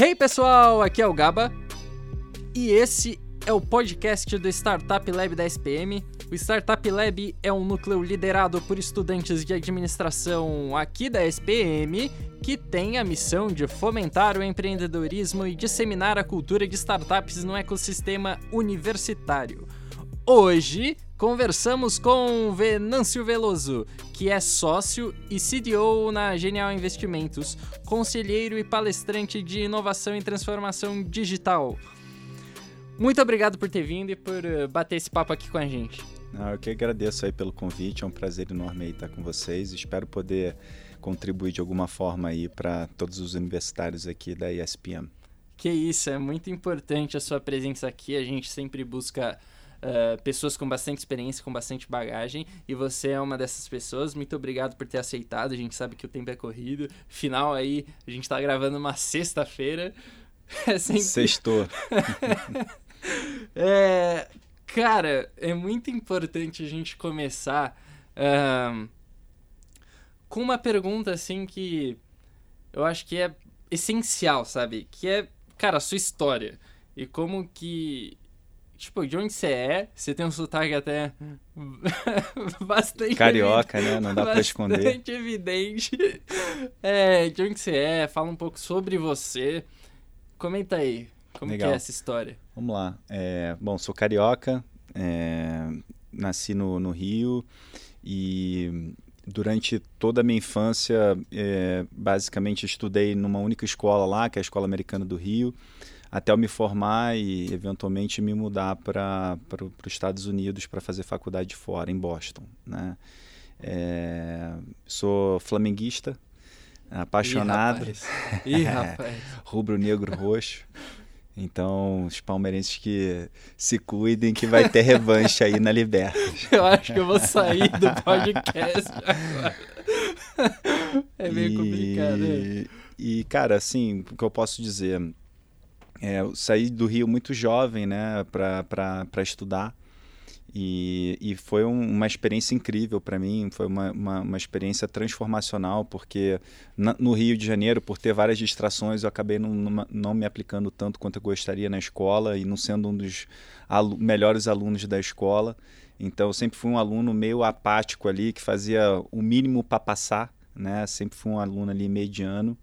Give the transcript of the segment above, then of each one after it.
Hey pessoal, aqui é o Gaba e esse é o podcast do Startup Lab da SPM. O Startup Lab é um núcleo liderado por estudantes de administração aqui da SPM que tem a missão de fomentar o empreendedorismo e disseminar a cultura de startups no ecossistema universitário. Hoje conversamos com Venâncio Veloso, que é sócio e CDO na Genial Investimentos, conselheiro e palestrante de inovação e transformação digital. Muito obrigado por ter vindo e por eh, bater esse papo aqui com a gente. Ah, eu que agradeço aí pelo convite, é um prazer enorme aí estar com vocês. Espero poder contribuir de alguma forma aí para todos os universitários aqui da ESPM. Que isso, é muito importante a sua presença aqui. A gente sempre busca uh, pessoas com bastante experiência, com bastante bagagem, e você é uma dessas pessoas. Muito obrigado por ter aceitado. A gente sabe que o tempo é corrido. Final aí, a gente está gravando uma sexta-feira. É sempre... Sextou. é, cara, é muito importante a gente começar uh, com uma pergunta assim que eu acho que é essencial, sabe? Que é, cara, a sua história. E como que Tipo, de onde você é, você tem um sotaque até bastante. Carioca, né? Não dá pra esconder. Bastante evidente. É, de onde você é, fala um pouco sobre você. Comenta aí, como Legal. que é essa história? Vamos lá. É, bom, sou carioca, é, nasci no, no Rio e durante toda a minha infância, é, basicamente estudei numa única escola lá, que é a Escola Americana do Rio até eu me formar e eventualmente me mudar para os Estados Unidos para fazer faculdade fora, em Boston. Né? É, sou flamenguista, apaixonado. Ih, rapaz. Rubro-negro roxo. Então, os palmeirenses que se cuidem que vai ter revanche aí na Libertadores. Eu acho que eu vou sair do podcast agora. É meio e, complicado. Né? E, cara, assim, o que eu posso dizer? É, eu saí do Rio muito jovem, né, para estudar. E, e foi um, uma experiência incrível para mim, foi uma, uma, uma, experiência transformacional, porque na, no Rio de Janeiro, por ter várias distrações, eu acabei não, não, me aplicando tanto quanto eu gostaria na escola e não sendo um dos alu melhores alunos da escola. Então, eu sempre fui um aluno meio apático ali, que fazia o mínimo para passar, né? Sempre fui um aluno ali mediano.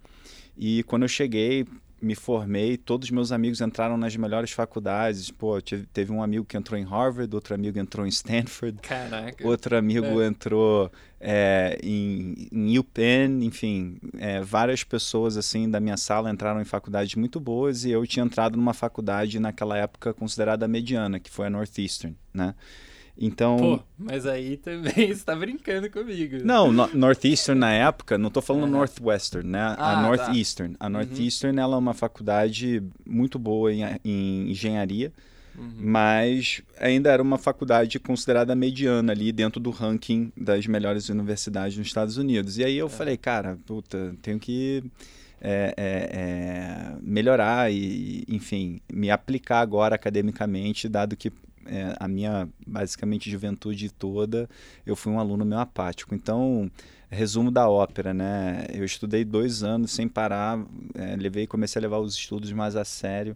E quando eu cheguei, me formei, todos os meus amigos entraram nas melhores faculdades. Pô, tive, teve um amigo que entrou em Harvard, outro amigo entrou em Stanford, Caraca. outro amigo é. entrou é, em, em UPenn, enfim, é, várias pessoas assim da minha sala entraram em faculdades muito boas e eu tinha entrado numa faculdade naquela época considerada mediana, que foi a Northeastern, né? Então. Pô, mas aí também você está brincando comigo. Não, no, Northeastern na época, não estou falando Northwestern, né? Ah, a tá. Northeastern. Tá. A Northeastern uhum. ela é uma faculdade muito boa em, em engenharia, uhum. mas ainda era uma faculdade considerada mediana ali dentro do ranking das melhores universidades nos Estados Unidos. E aí eu é. falei, cara, puta, tenho que. É, é, é, melhorar e, enfim, me aplicar agora academicamente, dado que é, a minha basicamente juventude toda eu fui um aluno meio apático. Então, resumo da ópera, né? Eu estudei dois anos sem parar, é, levei, comecei a levar os estudos mais a sério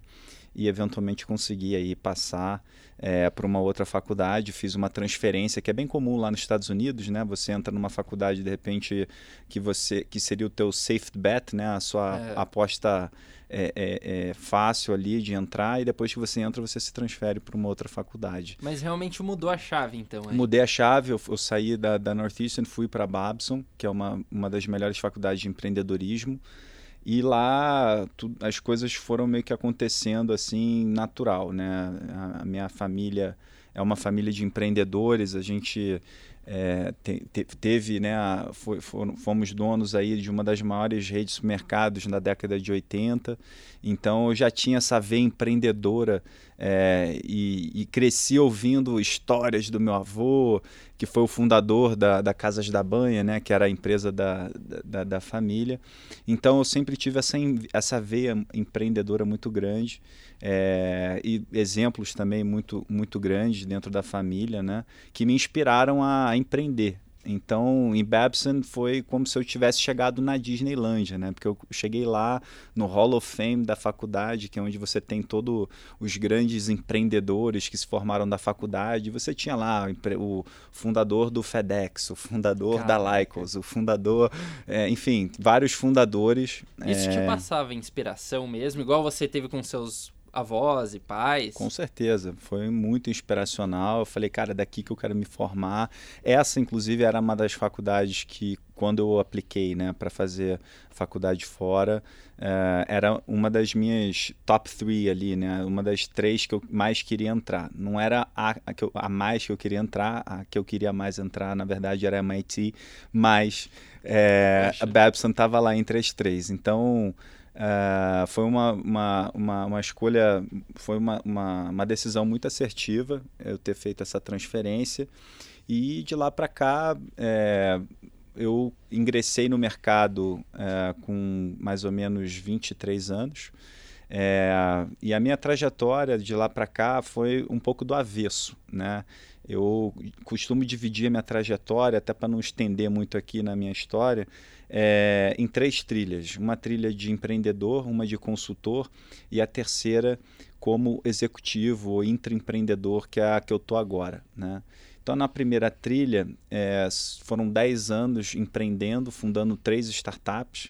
e eventualmente consegui aí passar é, para uma outra faculdade, fiz uma transferência que é bem comum lá nos Estados Unidos, né? Você entra numa faculdade de repente que você que seria o teu safe bet, né? A sua é. aposta é, é, é, fácil ali de entrar e depois que você entra você se transfere para uma outra faculdade. Mas realmente mudou a chave então? Aí. Mudei a chave, eu, eu saí da, da Northeastern, fui para Babson, que é uma, uma das melhores faculdades de empreendedorismo. E lá tu, as coisas foram meio que acontecendo assim natural, né? A, a minha família é uma família de empreendedores, a gente é, te, te, teve, né, a, foi, fomos donos aí de uma das maiores redes de supermercados na década de 80, então eu já tinha essa veia empreendedora é, e, e, cresci ouvindo histórias do meu avô, que foi o fundador da, da Casas da Banha, né, que era a empresa da, da, da família. Então eu sempre tive essa, essa veia empreendedora muito grande é, e exemplos também muito, muito grandes dentro da família, né, que me inspiraram a, a empreender. Então, em Babson foi como se eu tivesse chegado na Disneylândia, né? Porque eu cheguei lá no Hall of Fame da faculdade, que é onde você tem todos os grandes empreendedores que se formaram da faculdade. Você tinha lá o fundador do FedEx, o fundador Caraca. da Lycos, o fundador, é, enfim, vários fundadores. Isso é... te passava inspiração mesmo, igual você teve com seus avós e pais. Com certeza, foi muito inspiracional. Eu falei, cara, é daqui que eu quero me formar. Essa, inclusive, era uma das faculdades que, quando eu apliquei né, para fazer faculdade fora, uh, era uma das minhas top three ali, né? Uma das três que eu mais queria entrar. Não era a, a, que eu, a mais que eu queria entrar, a que eu queria mais entrar, na verdade, era a MIT, mas é, a Babson estava lá entre as três. Então. Uh, foi uma, uma, uma, uma, escolha, foi uma, uma, uma, decisão muito assertiva eu ter feito essa transferência. E de lá para cá, é, eu ingressei no mercado é, com mais ou menos 23 anos. É, e a minha trajetória de lá para cá foi um pouco do avesso, né? Eu costumo dividir a minha trajetória, até para não estender muito aqui na minha história, é, em três trilhas: uma trilha de empreendedor, uma de consultor e a terceira como executivo ou intraempreendedor, que é a que eu estou agora. Né? Então, na primeira trilha, é, foram 10 anos empreendendo, fundando três startups.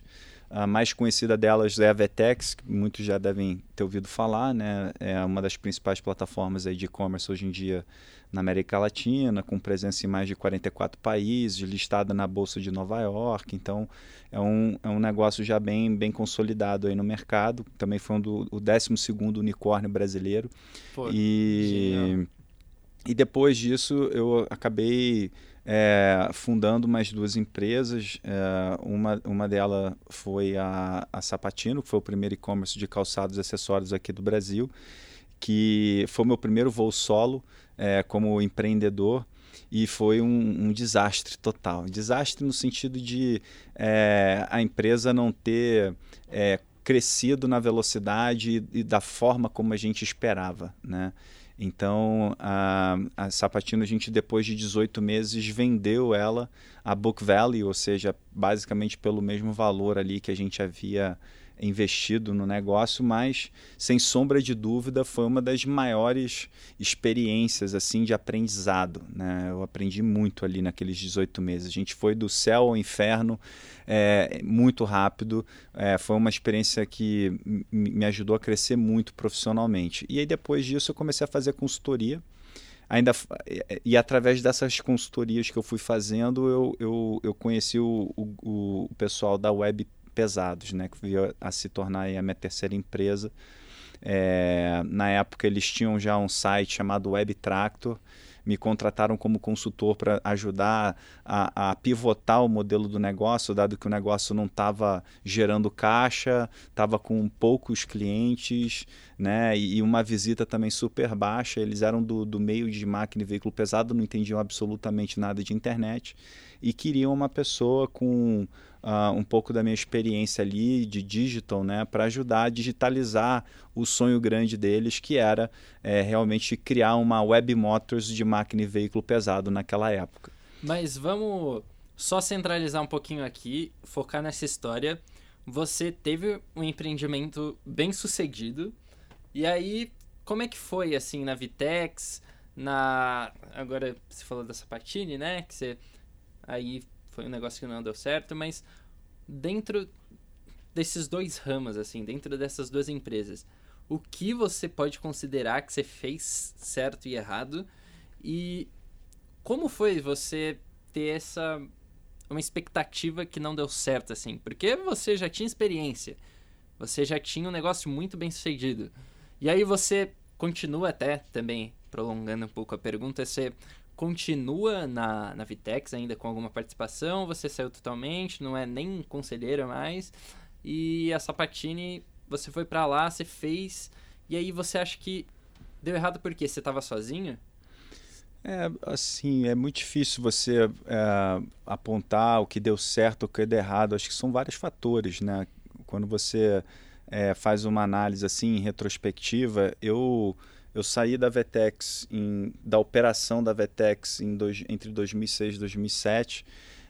A mais conhecida delas é a Vetex, que muitos já devem ter ouvido falar, né? É uma das principais plataformas de e-commerce hoje em dia na América Latina, com presença em mais de 44 países, listada na Bolsa de Nova York. Então, é um, é um negócio já bem, bem consolidado aí no mercado. Também foi um do, o 12 unicórnio brasileiro. Pô, e, e depois disso, eu acabei é, fundando mais duas empresas. É, uma, uma delas foi a, a Sapatino, que foi o primeiro e-commerce de calçados e acessórios aqui do Brasil, que foi meu primeiro voo solo é, como empreendedor e foi um, um, desastre total. Desastre no sentido de é, a empresa não ter é, crescido na velocidade e, e, da forma como a gente esperava, né? Então, a, a Sapatino, a gente depois de 18 meses vendeu ela a Book Value, ou seja, basicamente pelo mesmo valor ali que a gente havia investido no negócio, mas sem sombra de dúvida foi uma das maiores experiências assim de aprendizado. Né? Eu aprendi muito ali naqueles 18 meses. A gente foi do céu ao inferno é, muito rápido. É, foi uma experiência que me ajudou a crescer muito profissionalmente. E aí depois disso eu comecei a fazer consultoria ainda e através dessas consultorias que eu fui fazendo eu, eu, eu conheci o, o, o pessoal da Web pesados, né, que veio a se tornar a minha terceira empresa. É, na época eles tinham já um site chamado Web Tractor, me contrataram como consultor para ajudar a, a, pivotar o modelo do negócio, dado que o negócio não estava gerando caixa, estava com poucos clientes, né? E, uma visita também super baixa. Eles eram do, do meio de máquina e veículo pesado, não entendiam absolutamente nada de internet e queriam uma pessoa com uh, um pouco da minha experiência ali de digital, né, para ajudar a digitalizar o sonho grande deles, que era é, realmente criar uma web motors de máquina e veículo pesado naquela época. Mas vamos só centralizar um pouquinho aqui, focar nessa história. Você teve um empreendimento bem sucedido, e aí como é que foi assim na Vitex, na agora você falou da Sapatini, né? Que você aí foi um negócio que não deu certo, mas dentro desses dois ramos, assim, dentro dessas duas empresas, o que você pode considerar que você fez certo e errado e como foi você ter essa uma expectativa que não deu certo assim? Porque você já tinha experiência, você já tinha um negócio muito bem sucedido. E aí você continua até também prolongando um pouco a pergunta, você continua na, na Vitex ainda com alguma participação, você saiu totalmente, não é nem conselheira mais. E a Sapatini, você foi para lá, você fez, e aí você acha que deu errado porque você estava sozinho? É, assim, é muito difícil você é, apontar o que deu certo, o que deu errado. Acho que são vários fatores, né? Quando você é, faz uma análise assim, retrospectiva, eu eu saí da Vetex, em, da operação da Vetex em dois, entre 2006 e 2007,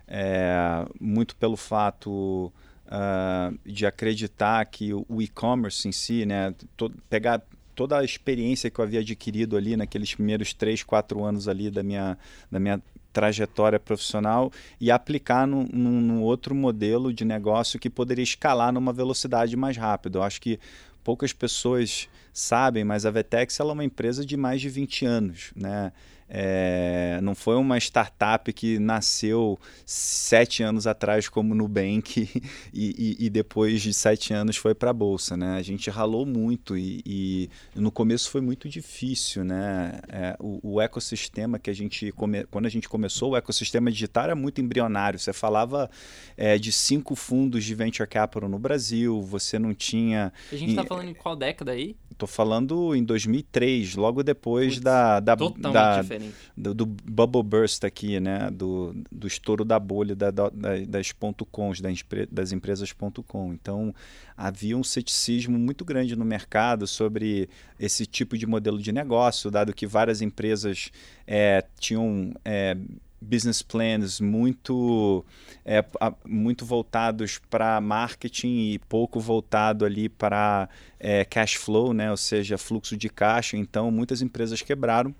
é, muito pelo fato uh, de acreditar que o e-commerce em si, né, to, pegar toda a experiência que eu havia adquirido ali naqueles primeiros três, quatro anos ali da minha, da minha trajetória profissional e aplicar num, num, outro modelo de negócio que poderia escalar numa velocidade mais rápida. Eu acho que poucas pessoas sabem, mas a Vetex ela é uma empresa de mais de 20 anos, né? É, não foi uma startup que nasceu sete anos atrás como Nubank e, e, e depois de sete anos foi para a bolsa, né? A gente ralou muito e, e, no começo foi muito difícil, né? É, o, o, ecossistema que a gente come, quando a gente começou o ecossistema digital era muito embrionário. Você falava é, de cinco fundos de venture capital no Brasil, você não tinha. A gente está falando em qual década aí? Estou falando em 2003, logo depois Puts, da, da, da do, do, bubble burst aqui, né? Do, do estouro da bolha da, da, das ponto .coms, das, empresas ponto .com. Então, havia um ceticismo muito grande no mercado sobre esse tipo de modelo de negócio, dado que várias empresas é, tinham... É, business plans muito é, muito voltados para marketing e pouco voltado ali para é, cash flow, né? ou seja, fluxo de caixa. Então, muitas empresas quebraram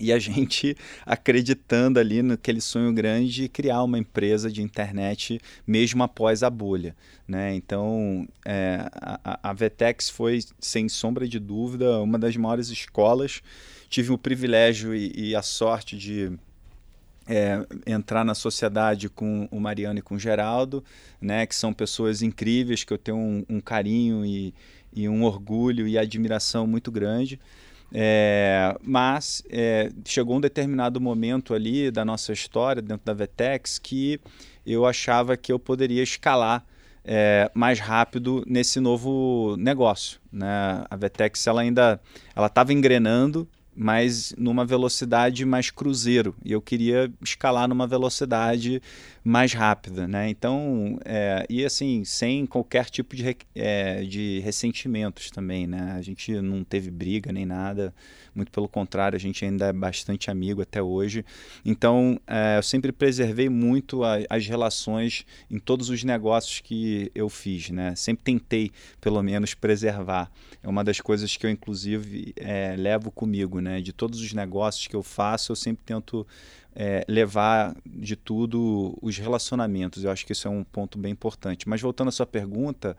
e a gente acreditando ali naquele sonho grande de criar uma empresa de internet mesmo após a bolha. Né? Então, é, a, a Vetex foi, sem sombra de dúvida, uma das maiores escolas. Tive o privilégio e, e a sorte de é, entrar na sociedade com o Mariano e com o Geraldo, né, que são pessoas incríveis, que eu tenho um, um carinho e, e, um orgulho e admiração muito grande. É, mas é, chegou um determinado momento ali da nossa história dentro da Vetex que eu achava que eu poderia escalar é, mais rápido nesse novo negócio. Né? A Vetex ela ainda ela estava engrenando, mas numa velocidade mais cruzeiro. E eu queria escalar numa velocidade mais rápida, né? Então, é, e assim, sem qualquer tipo de, é, de ressentimentos também, né? A gente não teve briga nem nada, muito pelo contrário, a gente ainda é bastante amigo até hoje. Então, é, eu sempre preservei muito a, as relações em todos os negócios que eu fiz, né? Sempre tentei, pelo menos, preservar. É uma das coisas que eu, inclusive, é, levo comigo, né? De todos os negócios que eu faço, eu sempre tento é, levar de tudo os relacionamentos. Eu acho que isso é um ponto bem importante. Mas voltando à sua pergunta,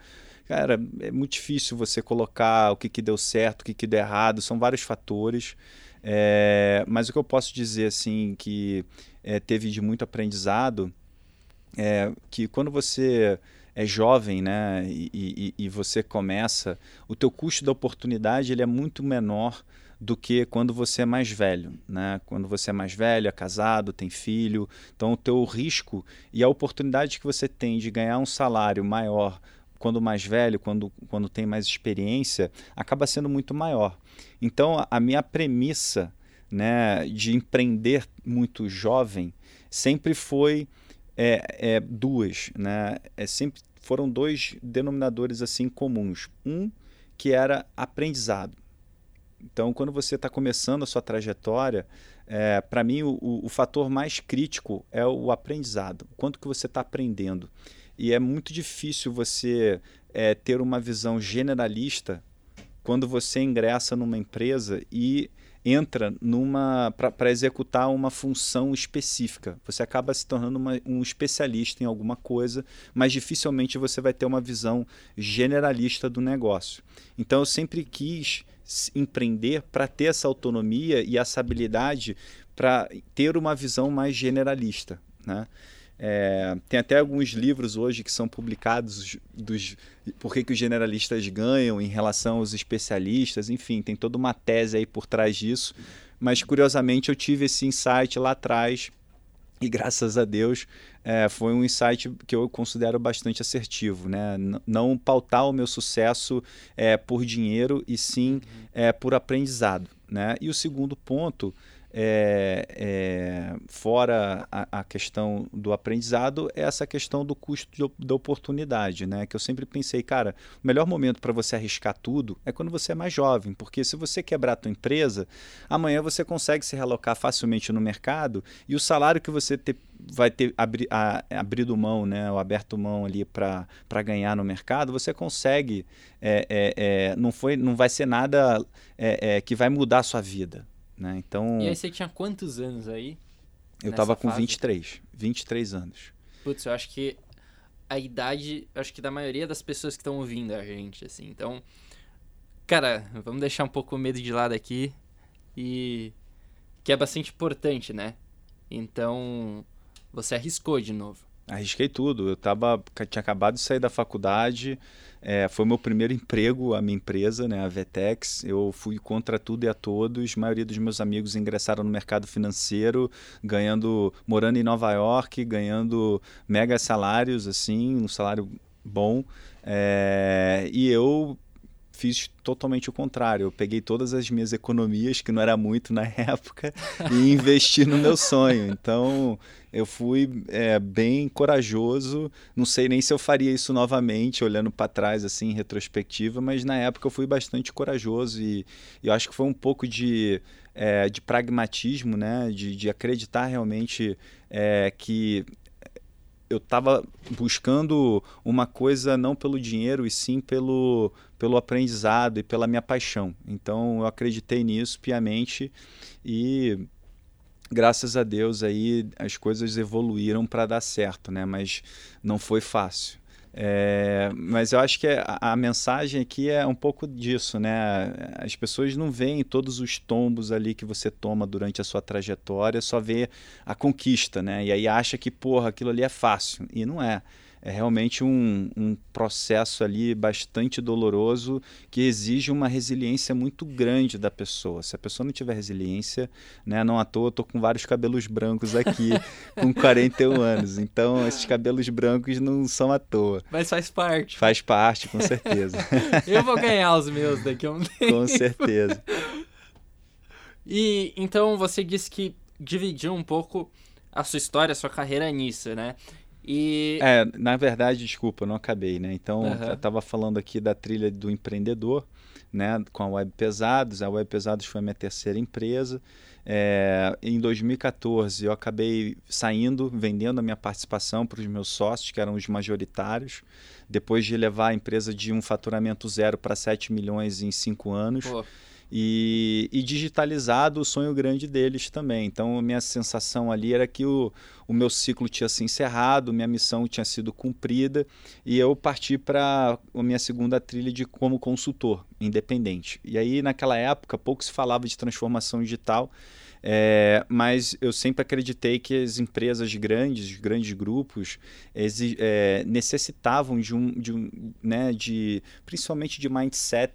cara, é muito difícil você colocar o que, que deu certo, o que, que deu errado, são vários fatores. É, mas o que eu posso dizer assim que é, teve de muito aprendizado é que quando você é jovem, né, e, e, e, você começa, o teu custo da oportunidade ele é muito menor do que quando você é mais velho, né? Quando você é mais velho, é casado, tem filho, então o teu risco e a oportunidade que você tem de ganhar um salário maior quando mais velho, quando, quando tem mais experiência, acaba sendo muito maior. Então a minha premissa, né, de empreender muito jovem sempre foi é, é, duas, né? É sempre foram dois denominadores assim comuns. Um que era aprendizado. Então, quando você está começando a sua trajetória, é, para mim o, o, o, fator mais crítico é o aprendizado. Quanto que você está aprendendo. E é muito difícil você é, ter uma visão generalista quando você ingressa numa empresa e entra numa para executar uma função específica. Você acaba se tornando uma, um especialista em alguma coisa, mas dificilmente você vai ter uma visão generalista do negócio. Então eu sempre quis empreender para ter essa autonomia e essa habilidade para ter uma visão mais generalista. Né? É, tem até alguns livros hoje que são publicados dos por que, que os generalistas ganham em relação aos especialistas, enfim, tem toda uma tese aí por trás disso. Mas curiosamente eu tive esse insight lá atrás e graças a Deus é, foi um insight que eu considero bastante assertivo, né? não pautar o meu sucesso é, por dinheiro e sim uhum. é, por aprendizado. Né? E o segundo ponto é, é, fora a, a, questão do aprendizado, é essa questão do custo da oportunidade, né? Que eu sempre pensei, cara, o melhor momento para você arriscar tudo é quando você é mais jovem, porque se você quebrar a tua empresa, amanhã você consegue se realocar facilmente no mercado e o salário que você ter, vai ter abri, a, abrido mão, né, ou aberto mão ali para ganhar no mercado, você consegue, é, é, é, não, foi, não vai ser nada é, que vai mudar a sua vida. Né? Então, e aí você tinha quantos anos aí? Eu tava com fase? 23, 23 anos. Putz, eu acho que a idade, acho que da maioria das pessoas que estão ouvindo a gente, assim. Então, cara, vamos deixar um pouco o medo de lado aqui e que é bastante importante, né? Então, você arriscou de novo. Arrisquei tudo. Eu tava, tinha acabado de sair da faculdade, é, foi meu primeiro emprego, a minha empresa, né, a Vetex. Eu fui contra tudo e a todos. A maioria dos meus amigos ingressaram no mercado financeiro, ganhando, morando em Nova York, ganhando mega salários, assim, um salário bom. É, e eu fiz totalmente o contrário. Eu peguei todas as minhas economias, que não era muito na época, e investi no meu sonho. Então, eu fui é, bem corajoso. Não sei nem se eu faria isso novamente, olhando para trás, assim, em retrospectiva, mas na época eu fui bastante corajoso e, e eu acho que foi um pouco de, é, de pragmatismo, né? De, de acreditar realmente é, que eu estava buscando uma coisa não pelo dinheiro e sim pelo, pelo aprendizado e pela minha paixão. Então eu acreditei nisso piamente e graças a Deus aí as coisas evoluíram para dar certo, né? Mas não foi fácil. É, mas eu acho que a, a, mensagem aqui é um pouco disso, né? As pessoas não veem todos os tombos ali que você toma durante a sua trajetória, só vê a conquista, né? E aí acha que, porra, aquilo ali é fácil. E não é é realmente um, um processo ali bastante doloroso que exige uma resiliência muito grande da pessoa. Se a pessoa não tiver resiliência, né, não à toa eu tô com vários cabelos brancos aqui, com 41 anos. Então, esses cabelos brancos não são à toa. Mas faz parte. Faz parte, com certeza. eu vou ganhar os meus daqui a um tempo. Com certeza. E então você disse que dividiu um pouco a sua história, a sua carreira nisso, né? E... É, na verdade, desculpa, não acabei, né? Então, uhum. eu estava falando aqui da trilha do empreendedor, né? Com a Web Pesados. A Web Pesados foi a minha terceira empresa. É, em 2014, eu acabei saindo, vendendo a minha participação para os meus sócios, que eram os majoritários, depois de levar a empresa de um faturamento zero para 7 milhões em cinco anos. Pô e, e, digitalizado o sonho grande deles também. Então, a minha sensação ali era que o, o meu ciclo tinha se encerrado, minha missão tinha sido cumprida e eu parti para a minha segunda trilha de como consultor independente. E aí, naquela época, pouco se falava de transformação digital. É, mas eu sempre acreditei que as empresas grandes, grandes grupos, é, necessitavam de um, de um né, de, principalmente de mindset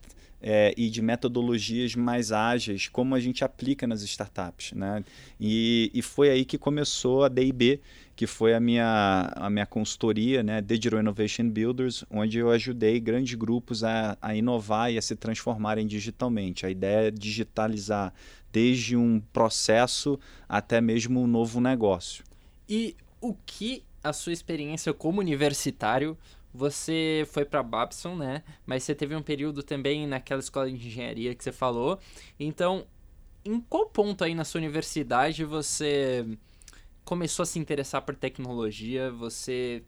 é, e de metodologias mais ágeis, como a gente aplica nas startups. Né? E, e foi aí que começou a DIB, que foi a minha, a minha consultoria, né, Digital Innovation Builders, onde eu ajudei grandes grupos a, a inovar e a se transformarem digitalmente. A ideia é digitalizar desde um processo até mesmo um novo negócio. E o que a sua experiência como universitário você foi para Babson, né? Mas você teve um período também naquela escola de engenharia que você falou. Então, em qual ponto aí na sua universidade você começou a se interessar por tecnologia? Você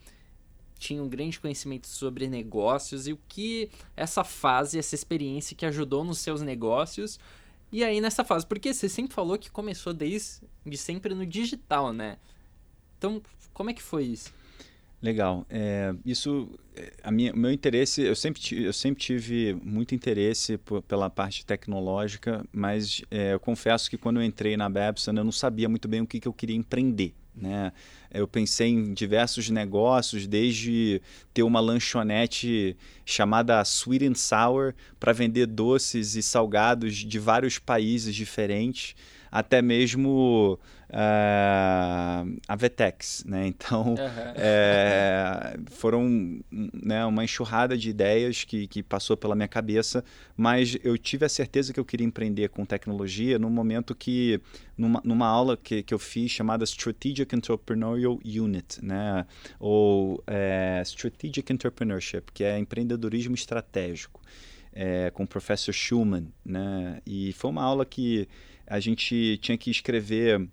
tinha um grande conhecimento sobre negócios e o que essa fase, essa experiência que ajudou nos seus negócios? E aí nessa fase, porque você sempre falou que começou desde de sempre no digital, né? Então, como é que foi isso? Legal. É, isso, é, a minha, meu interesse, eu sempre, eu sempre tive muito interesse pela parte tecnológica, mas é, eu confesso que quando eu entrei na Babson, eu não sabia muito bem o que, que eu queria empreender. Né? Eu pensei em diversos negócios, desde ter uma lanchonete chamada Sweet and Sour para vender doces e salgados de vários países diferentes até mesmo uh, a Vetex, né? Então, uhum. é, foram né, uma enxurrada de ideias que, que passou pela minha cabeça, mas eu tive a certeza que eu queria empreender com tecnologia no momento que, numa, numa aula que, que eu fiz chamada Strategic Entrepreneurial Unit, né? Ou é, Strategic Entrepreneurship, que é empreendedorismo estratégico. É, com o professor Schumann, né? E foi uma aula que a gente tinha que escrever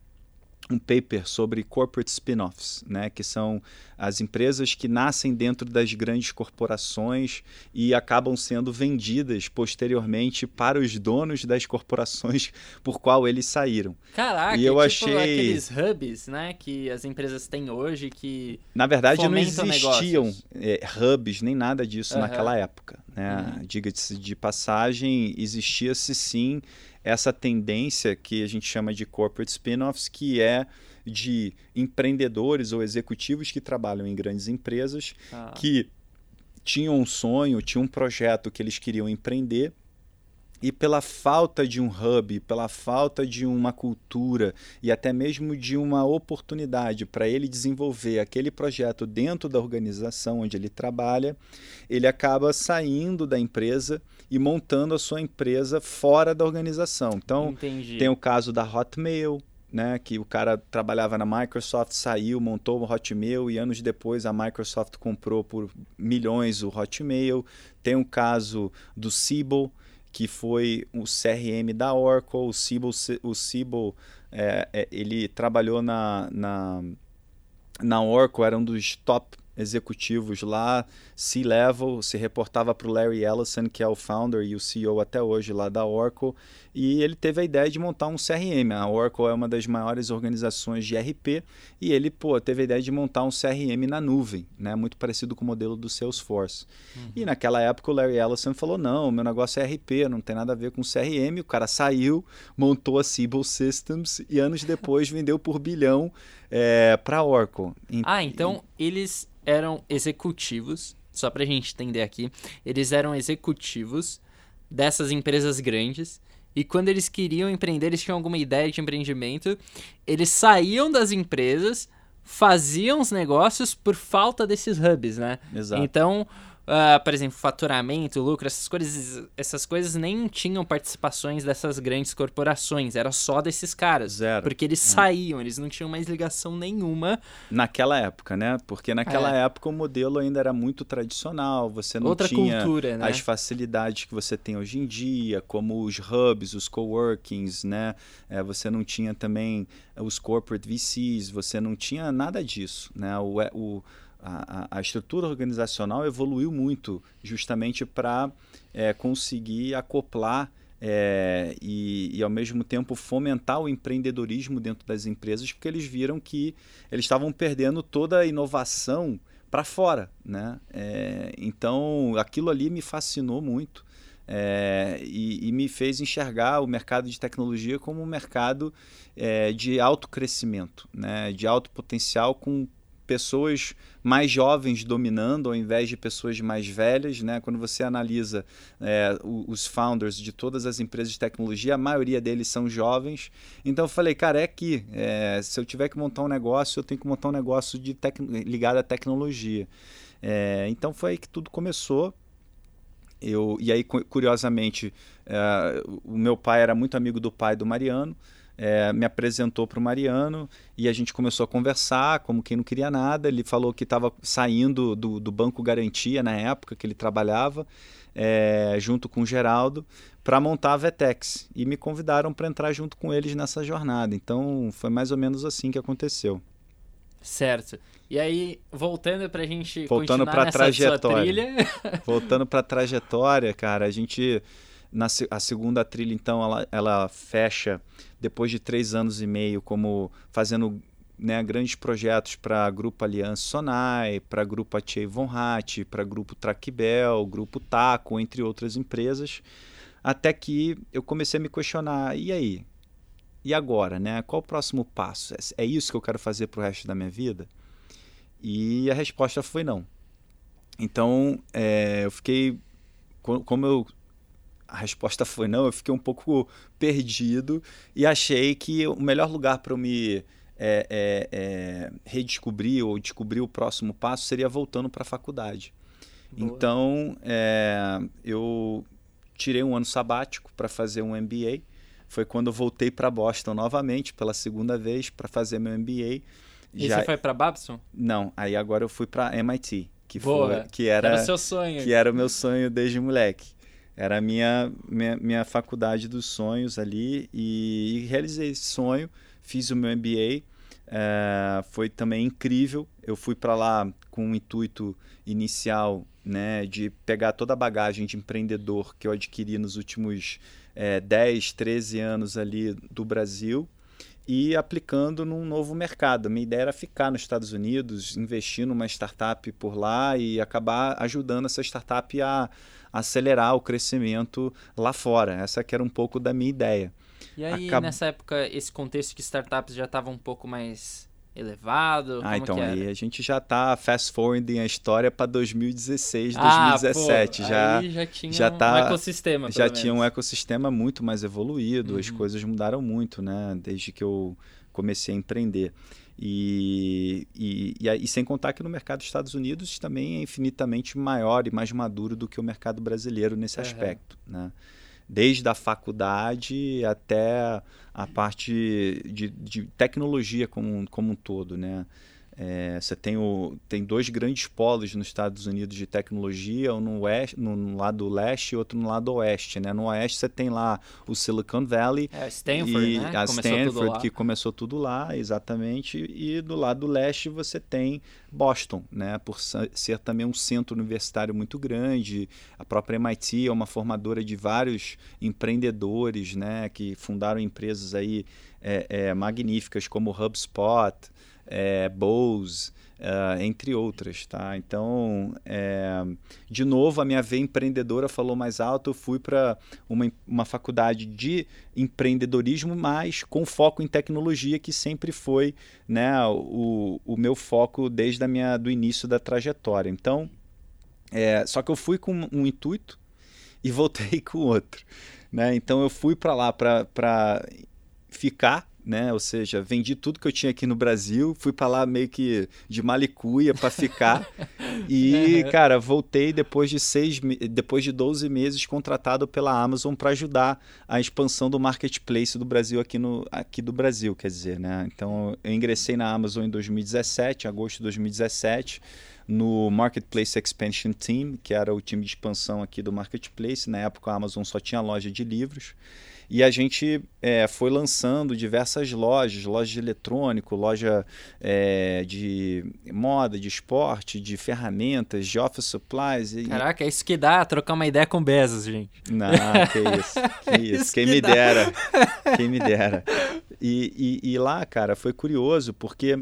um paper sobre corporate spin-offs, né, que são as empresas que nascem dentro das grandes corporações e acabam sendo vendidas posteriormente para os donos das corporações por qual eles saíram. Caraca, e eu tipo achei aqueles hubs, né, que as empresas têm hoje que na verdade não existiam é, hubs nem nada disso uhum. naquela época, né? Uhum. Diga-se de passagem, existia-se sim essa tendência que a gente chama de corporate spin-offs, que é de empreendedores ou executivos que trabalham em grandes empresas ah. que tinham um sonho, tinham um projeto que eles queriam empreender e pela falta de um hub, pela falta de uma cultura e até mesmo de uma oportunidade para ele desenvolver aquele projeto dentro da organização onde ele trabalha, ele acaba saindo da empresa e montando a sua empresa fora da organização. Então, Entendi. tem o caso da Hotmail, né, que o cara trabalhava na Microsoft, saiu, montou o Hotmail e anos depois a Microsoft comprou por milhões o Hotmail. Tem o caso do Siebel, que foi o CRM da Oracle. O Siebel, o Siebel é, é, ele trabalhou na, na, na Oracle, era um dos top executivos lá, C-level, se reportava para o Larry Ellison, que é o founder e o CEO até hoje lá da Oracle, e ele teve a ideia de montar um CRM. A Oracle é uma das maiores organizações de RP e ele pô, teve a ideia de montar um CRM na nuvem, né? muito parecido com o modelo do Salesforce. Uhum. E naquela época o Larry Ellison falou: não, meu negócio é RP, não tem nada a ver com CRM. O cara saiu, montou a Siebel Systems e anos depois vendeu por bilhão é, para a Oracle. Ah, então eles eram executivos, só para a gente entender aqui, eles eram executivos dessas empresas grandes e quando eles queriam empreender, eles tinham alguma ideia de empreendimento, eles saíam das empresas, faziam os negócios por falta desses hubs, né? Exato. Então, uh, por exemplo, faturamento, lucro, essas coisas, essas coisas nem tinham participações dessas grandes corporações, era só desses caras. Zero. Porque eles é. saíam, eles não tinham mais ligação nenhuma. Naquela época, né? Porque naquela é. época o modelo ainda era muito tradicional, você não Outra tinha cultura, né? as facilidades que você tem hoje em dia, como os hubs, os coworkings, né? É, você não tinha também os corporate VCs, você não tinha nada disso, né? o, o a, a, estrutura organizacional evoluiu muito justamente para é, conseguir acoplar é, e, e, ao mesmo tempo fomentar o empreendedorismo dentro das empresas, porque eles viram que eles estavam perdendo toda a inovação para fora. Né? É, então aquilo ali me fascinou muito. É, e, e, me fez enxergar o mercado de tecnologia como um mercado é, de alto crescimento, né? de alto potencial, com pessoas mais jovens dominando ao invés de pessoas mais velhas. Né? Quando você analisa é, os founders de todas as empresas de tecnologia, a maioria deles são jovens. Então eu falei, cara, é aqui. É, se eu tiver que montar um negócio, eu tenho que montar um negócio de ligado à tecnologia. É, então foi aí que tudo começou. Eu, e aí, curiosamente, é, o meu pai era muito amigo do pai do Mariano é, me apresentou para o Mariano e a gente começou a conversar, como quem não queria nada. Ele falou que estava saindo do, do Banco Garantia na época que ele trabalhava, é, junto com o Geraldo, para montar a Vetex. E me convidaram para entrar junto com eles nessa jornada. Então foi mais ou menos assim que aconteceu. Certo. E aí, voltando para a gente voltando para a trajetória. voltando para a trajetória, cara, a gente na, a segunda trilha, então, ela, ela fecha depois de três anos e meio como fazendo né, grandes projetos para Grupo Aliança Sonai, para Grupo Atiei Von Hatt, para Grupo Traquibel, Grupo Taco, entre outras empresas, até que eu comecei a me questionar, e aí? E agora, né? Qual o próximo passo? É, é isso que eu quero fazer para o resto da minha vida? E a resposta foi não. Então, é, eu fiquei, como eu a resposta foi não. Eu fiquei um pouco perdido e achei que o melhor lugar para eu me é, é, é, redescobrir ou descobrir o próximo passo seria voltando para a faculdade. Boa. Então, é, eu tirei um ano sabático para fazer um MBA. Foi quando eu voltei para Boston novamente pela segunda vez para fazer meu MBA. E Já... você foi para Babson? Não, aí agora eu fui para MIT, que Boa. foi que era, era o seu sonho. Que era o meu sonho desde moleque. Era a minha, minha, minha faculdade dos sonhos ali e, e realizei esse sonho, fiz o meu MBA. É, foi também incrível. Eu fui para lá com um intuito inicial né, de pegar toda a bagagem de empreendedor que eu adquiri nos últimos é, 10, 13 anos ali do Brasil e aplicando num novo mercado. Minha ideia era ficar nos Estados Unidos, investir numa startup por lá e acabar ajudando essa startup a acelerar o crescimento lá fora. Essa que era um pouco da minha ideia. E aí, Acab... nessa época, esse contexto que startups já estavam um pouco mais elevado? Ah, então aí a gente já está fast forwarding a história para 2016, ah, 2017. Pô, já, já tinha já tá, um ecossistema. Já tinha um ecossistema muito mais evoluído, uhum. as coisas mudaram muito, né? Desde que eu comecei a empreender. E, e, e, e, sem contar que no mercado dos Estados Unidos também é infinitamente maior e mais maduro do que o mercado brasileiro nesse uhum. aspecto. Né? Desde a faculdade até a parte de, de tecnologia como, como um todo. Né? É, você tem, o, tem dois grandes polos nos Estados Unidos de tecnologia, um no, oeste, no, no lado leste e outro no lado oeste. Né? No oeste você tem lá o Silicon Valley. É, Stanford, e né? A começou Stanford, que começou tudo lá, exatamente. E do lado leste você tem Boston, né? por ser também um centro universitário muito grande. A própria MIT é uma formadora de vários empreendedores né? que fundaram empresas aí é, é, magníficas como o HubSpot, é, Bose, uh, entre outras, tá? Então, é, de novo, a minha veia empreendedora falou mais alto. Eu fui para uma, uma faculdade de empreendedorismo, mas com foco em tecnologia, que sempre foi né, o, o meu foco desde a minha, do início da trajetória. Então, é, só que eu fui com um intuito e voltei com outro. Né? Então, eu fui para lá para ficar né? Ou seja, vendi tudo que eu tinha aqui no Brasil, fui para lá meio que de malicuia para ficar. e, cara, voltei depois de seis, depois de 12 meses contratado pela Amazon para ajudar a expansão do marketplace do Brasil aqui no aqui do Brasil, quer dizer, né? Então, eu ingressei na Amazon em 2017, agosto de 2017 no Marketplace Expansion Team, que era o time de expansão aqui do Marketplace. Na época, a Amazon só tinha loja de livros. E a gente é, foi lançando diversas lojas, loja de eletrônico, loja é, de moda, de esporte, de ferramentas, de office supplies. E... Caraca, é isso que dá trocar uma ideia com Bezos, gente. Não, que isso. Que isso. isso Quem que me dá. dera. Quem me dera. E, e, e lá, cara, foi curioso porque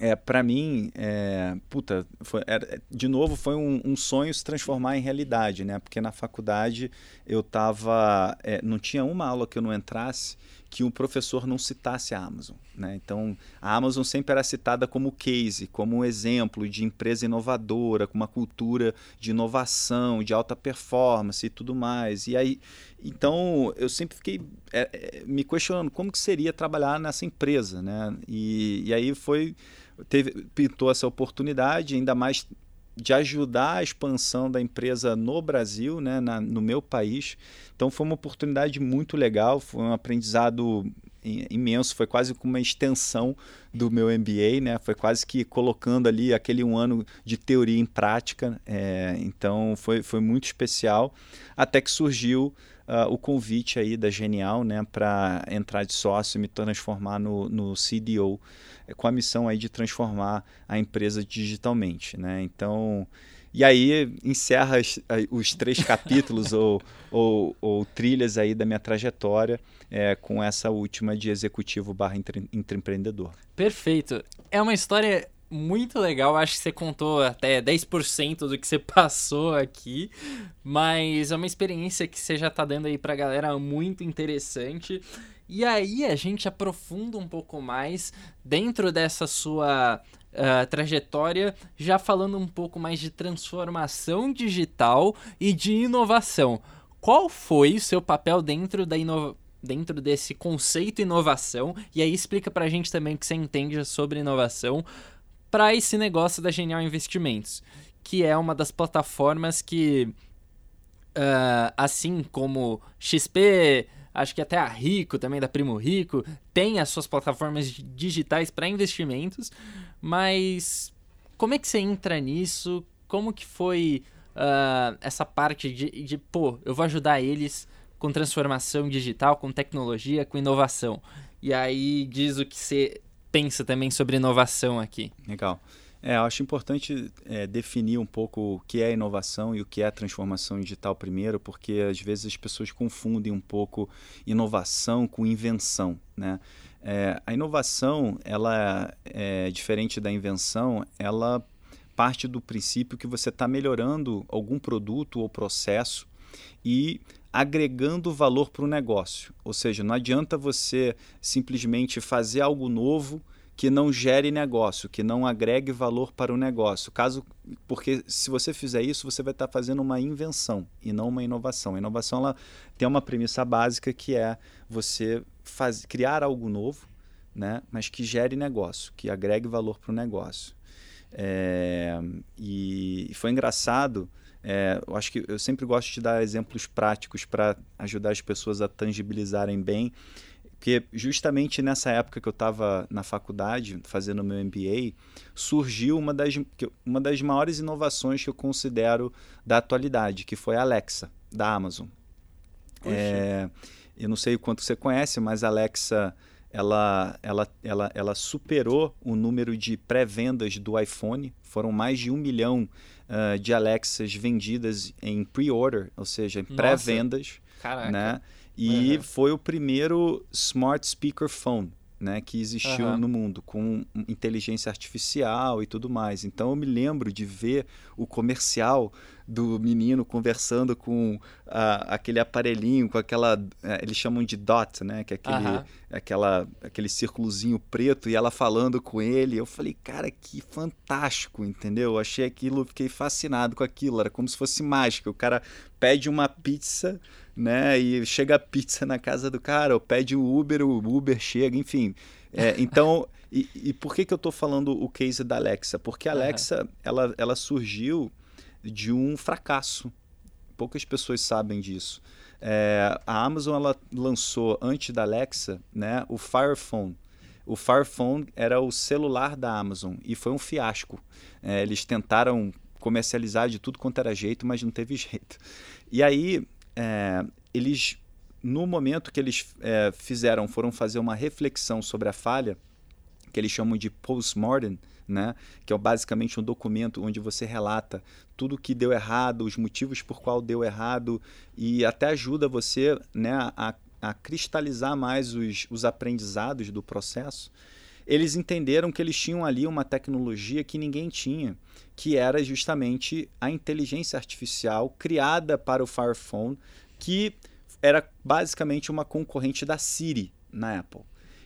é, para mim, é, puta, foi, de novo foi um, um, sonho se transformar em realidade, né? Porque na faculdade eu tava, é, não tinha uma aula que eu não entrasse que um professor não citasse a Amazon, né? Então, a Amazon sempre era citada como case, como um exemplo de empresa inovadora, com uma cultura de inovação, de alta performance e tudo mais. E aí, então, eu sempre fiquei é, é, me questionando como que seria trabalhar nessa empresa, né? E, e aí foi teve, pintou essa oportunidade, ainda mais de ajudar a expansão da empresa no Brasil, né, na, no meu país. Então foi uma oportunidade muito legal, foi um aprendizado imenso, foi quase como uma extensão do meu MBA, né? Foi quase que colocando ali aquele um ano de teoria em prática. É, então foi, foi muito especial, até que surgiu uh, o convite aí da Genial, né, para entrar de sócio e me transformar no, no CDO com a missão aí de transformar a empresa digitalmente, né? Então, e aí encerra os, os três capítulos ou, ou, ou, trilhas aí da minha trajetória é, com essa última de executivo barra empreendedor. Perfeito. É uma história muito legal. Acho que você contou até 10% do que você passou aqui, mas é uma experiência que você já está dando aí para a galera muito interessante. E aí a gente aprofunda um pouco mais dentro dessa sua uh, trajetória, já falando um pouco mais de transformação digital e de inovação. qual foi o seu papel dentro da inovação? dentro desse conceito inovação e aí explica pra gente também o que você entende sobre inovação para esse negócio da Genial Investimentos, que é uma das plataformas que uh, assim como XP, acho que até a Rico também da Primo Rico tem as suas plataformas digitais para investimentos, mas como é que você entra nisso? Como que foi uh, essa parte de, de, pô, eu vou ajudar eles com transformação digital, com tecnologia, com inovação. E aí diz o que você pensa também sobre inovação aqui. Legal. É, eu acho importante é, definir um pouco o que é inovação e o que é transformação digital primeiro, porque às vezes as pessoas confundem um pouco inovação com invenção, né? É, a inovação, ela é diferente da invenção, ela parte do princípio que você está melhorando algum produto ou processo e agregando valor para o negócio. Ou seja, não adianta você simplesmente fazer algo novo que não gere negócio, que não agregue valor para o negócio. Caso, porque se você fizer isso, você vai estar fazendo uma invenção e não uma inovação. A inovação ela tem uma premissa básica que é você faz, criar algo novo, né, mas que gere negócio, que agregue valor para o negócio. É, e foi engraçado. É, eu acho que eu sempre gosto de dar exemplos práticos para ajudar as pessoas a tangibilizarem bem, porque justamente nessa época que eu estava na faculdade fazendo meu MBA, surgiu uma das, uma das maiores inovações que eu considero da atualidade, que foi a Alexa, da Amazon. É, eu não sei o quanto você conhece, mas a Alexa ela, ela, ela, ela superou o número de pré-vendas do iPhone. Foram mais de um milhão uh, de Alexas vendidas em pre-order, ou seja, em pré-vendas. Né? E uhum. foi o primeiro smart speaker phone né, que existiu uhum. no mundo, com inteligência artificial e tudo mais. Então eu me lembro de ver o comercial do menino conversando com aquele aparelhinho, com aquela. É, eles chamam de dot, né? Que é aquele, uhum. aquela, aquele círculozinho preto, e ela falando com ele. Eu falei, cara, que fantástico, entendeu? Eu achei aquilo, fiquei fascinado com aquilo. Era como se fosse mágica. O cara pede uma pizza né? E chega a pizza na casa do cara, ou pede o Uber, o Uber chega, enfim. É, então, e, e, por que, que eu estou falando o case da Alexa? Porque a Alexa, uhum. ela, ela surgiu de um fracasso. Poucas pessoas sabem disso. É, a Amazon ela lançou antes da Alexa, né, o Fire Phone. O Fire Phone era o celular da Amazon e foi um fiasco. É, eles tentaram comercializar de tudo quanto era jeito, mas não teve jeito. E aí é, eles, no momento que eles é, fizeram, foram fazer uma reflexão sobre a falha, que eles chamam de postmortem, né? que é basicamente um documento onde você relata tudo que deu errado, os motivos por qual deu errado e até ajuda você né, a, a cristalizar mais os, os aprendizados do processo. Eles entenderam que eles tinham ali uma tecnologia que ninguém tinha, que era justamente a inteligência artificial criada para o Fire Phone, que era basicamente uma concorrente da Siri na Apple.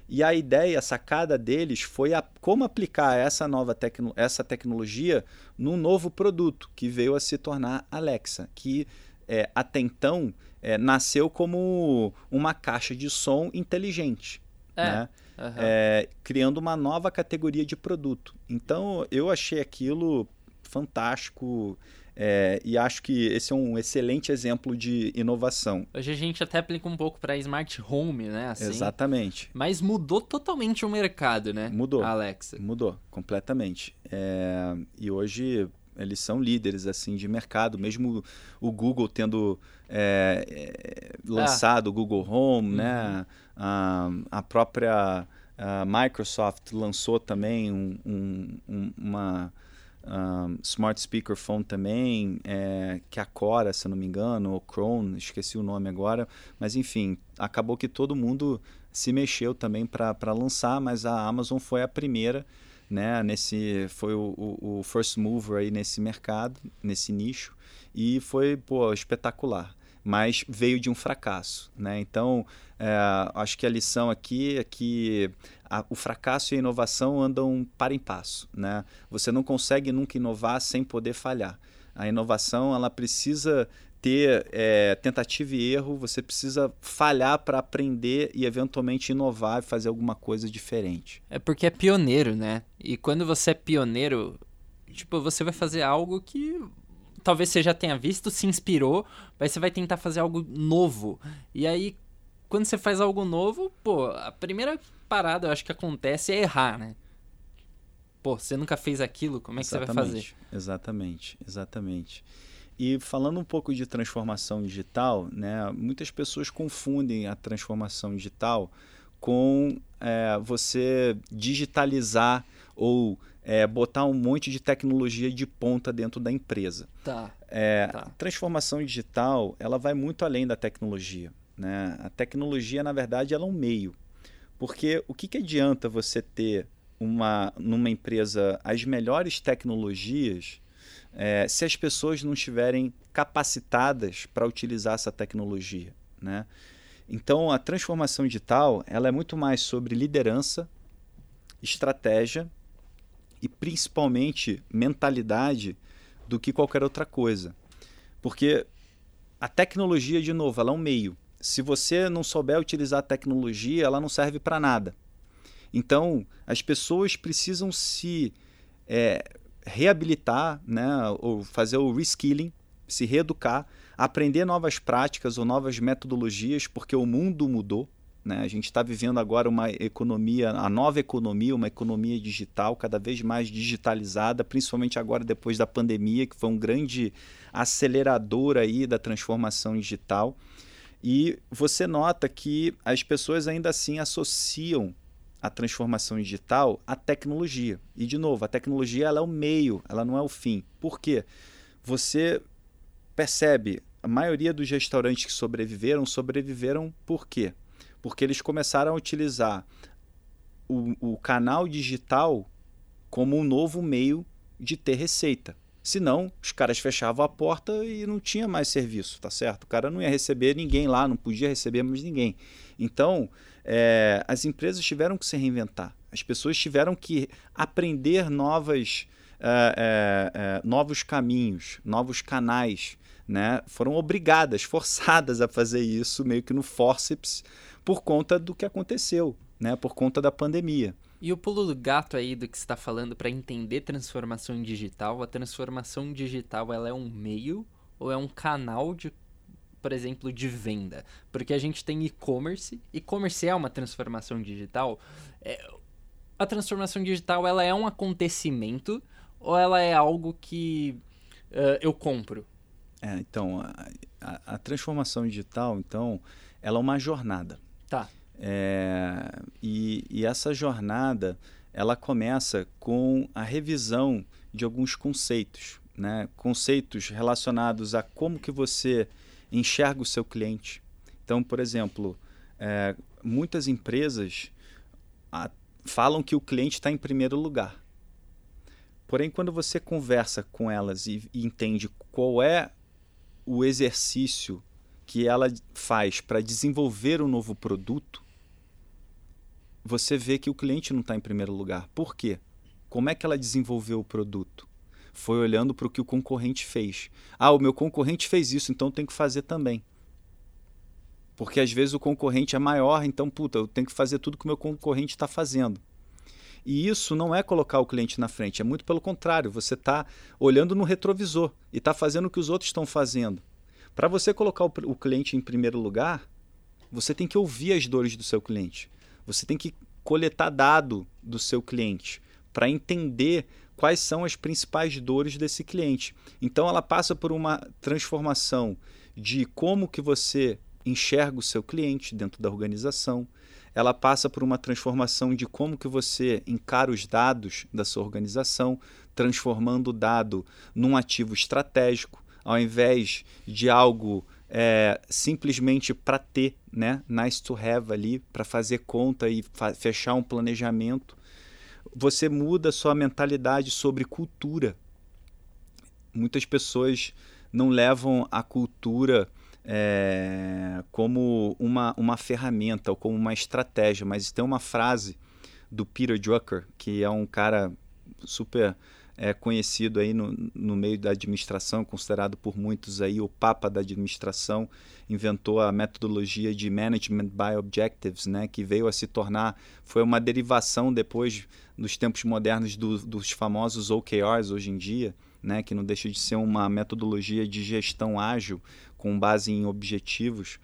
E a ideia, a sacada deles foi a, como aplicar essa nova tecno, essa tecnologia num novo produto que veio a se tornar Alexa, que é, até então é, nasceu como uma caixa de som inteligente. É. Né? Uhum. É, criando uma nova categoria de produto. Então eu achei aquilo fantástico. É, e acho que esse é um excelente exemplo de inovação. Hoje a gente até aplica um pouco para smart home, né? Assim, Exatamente. Mas mudou totalmente o mercado, né? Mudou. Alexa. Mudou completamente. É, e hoje eles são líderes assim de mercado, mesmo o Google tendo é, é lançado ah. o Google Home, né? uhum. né? A, a própria a Microsoft lançou também um, um, uma um, Smart Speaker Phone também, é, que é a Cora, se não me engano, ou Chrome, esqueci o nome agora, mas enfim, acabou que todo mundo se mexeu também para lançar, mas a Amazon foi a primeira, né, nesse, foi o, o, o first mover aí nesse mercado, nesse nicho, e foi, pô, espetacular mas veio de um fracasso. Né? Então, é, acho que a lição aqui é que a, o fracasso e a inovação andam para em passo. Né? Você não consegue nunca inovar sem poder falhar. A inovação ela precisa ter é, tentativa e erro, você precisa falhar para aprender e eventualmente inovar e fazer alguma coisa diferente. É porque é pioneiro, né? E quando você é pioneiro, tipo, você vai fazer algo que talvez você já tenha visto, se inspirou, mas você vai tentar fazer algo novo. E aí, quando você faz algo novo, pô, a primeira parada eu acho que acontece é errar, né? Pô, você nunca fez aquilo, como é que exatamente, você vai fazer? Exatamente, exatamente. E falando um pouco de transformação digital, né, muitas pessoas confundem a transformação digital com é, você digitalizar ou é, botar um monte de tecnologia de ponta dentro da empresa. Tá. É, tá. A transformação digital ela vai muito além da tecnologia. Né? A tecnologia, na verdade, ela é um meio. Porque o que, que adianta você ter uma, numa empresa as melhores tecnologias é, se as pessoas não estiverem capacitadas para utilizar essa tecnologia. Né? Então, a transformação digital ela é muito mais sobre liderança, estratégia e principalmente mentalidade do que qualquer outra coisa. Porque a tecnologia, de novo, ela é um meio. Se você não souber utilizar a tecnologia, ela não serve para nada. Então, as pessoas precisam se é, reabilitar, né, ou fazer o reskilling, se reeducar, aprender novas práticas ou novas metodologias, porque o mundo mudou. Né? A gente está vivendo agora uma economia, a nova economia, uma economia digital, cada vez mais digitalizada, principalmente agora depois da pandemia, que foi um grande acelerador aí da transformação digital. E você nota que as pessoas ainda assim associam a transformação digital à tecnologia. E, de novo, a tecnologia ela é o meio, ela não é o fim. Por quê? Você percebe, a maioria dos restaurantes que sobreviveram, sobreviveram por quê? Porque eles começaram a utilizar o, o canal digital como um novo meio de ter receita. Senão, os caras fechavam a porta e não tinha mais serviço, tá certo? O cara não ia receber ninguém lá, não podia receber mais ninguém. Então, é, as empresas tiveram que se reinventar. As pessoas tiveram que aprender novas, é, é, novos caminhos, novos canais. Né? Foram obrigadas, forçadas a fazer isso, meio que no forceps, por conta do que aconteceu, né? por conta da pandemia. E o pulo do gato aí do que está falando para entender transformação digital, a transformação digital ela é um meio ou é um canal de por exemplo, de venda. Porque a gente tem e-commerce. E-commerce é uma transformação digital. É, a transformação digital ela é um acontecimento ou ela é algo que uh, eu compro? É, então, a, a, a, transformação digital, então, ela é uma jornada. Tá. É, e, e essa jornada, ela começa com a revisão de alguns conceitos, né? Conceitos relacionados a como que você enxerga o seu cliente. Então, por exemplo, é, muitas empresas a, falam que o cliente está em primeiro lugar. Porém, quando você conversa com elas e, e entende qual é o exercício que ela faz para desenvolver um novo produto, você vê que o cliente não está em primeiro lugar. Por quê? Como é que ela desenvolveu o produto? Foi olhando para o que o concorrente fez. Ah, o meu concorrente fez isso, então eu tenho que fazer também. Porque às vezes o concorrente é maior, então, puta, eu tenho que fazer tudo que o meu concorrente está fazendo. E isso não é colocar o cliente na frente, é muito pelo contrário, você está olhando no retrovisor e está fazendo o que os outros estão fazendo. Para você colocar o, o cliente em primeiro lugar, você tem que ouvir as dores do seu cliente. Você tem que coletar dado do seu cliente para entender quais são as principais dores desse cliente. Então ela passa por uma transformação de como que você enxerga o seu cliente dentro da organização. Ela passa por uma transformação de como que você encara os dados da sua organização, transformando o dado num ativo estratégico, ao invés de algo é, simplesmente para ter, né? nice to have ali, para fazer conta e fechar um planejamento você muda sua mentalidade sobre cultura. Muitas pessoas não levam a cultura é, como uma, uma ferramenta ou como uma estratégia, mas tem uma frase do Peter Drucker, que é um cara super é conhecido aí no, no meio da administração, considerado por muitos aí o papa da administração, inventou a metodologia de Management by Objectives, né, que veio a se tornar, foi uma derivação depois nos tempos modernos do, dos famosos OKRs hoje em dia, né, que não deixa de ser uma metodologia de gestão ágil com base em objetivos,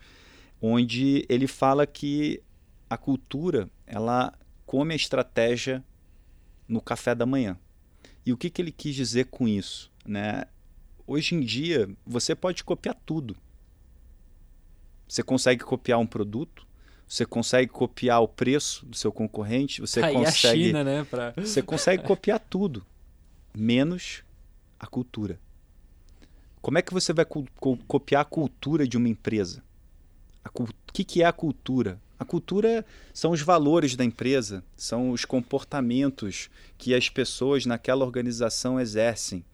onde ele fala que a cultura ela come a estratégia no café da manhã. E o que, que ele quis dizer com isso? Né? Hoje em dia, você pode copiar tudo. Você consegue copiar um produto, você consegue copiar o preço do seu concorrente, você Aí consegue. China, né, pra... Você consegue copiar tudo, menos a cultura. Como é que você vai co copiar a cultura de uma empresa? O que, que é a cultura? A cultura são os valores da empresa, são os comportamentos que as pessoas naquela organização exercem,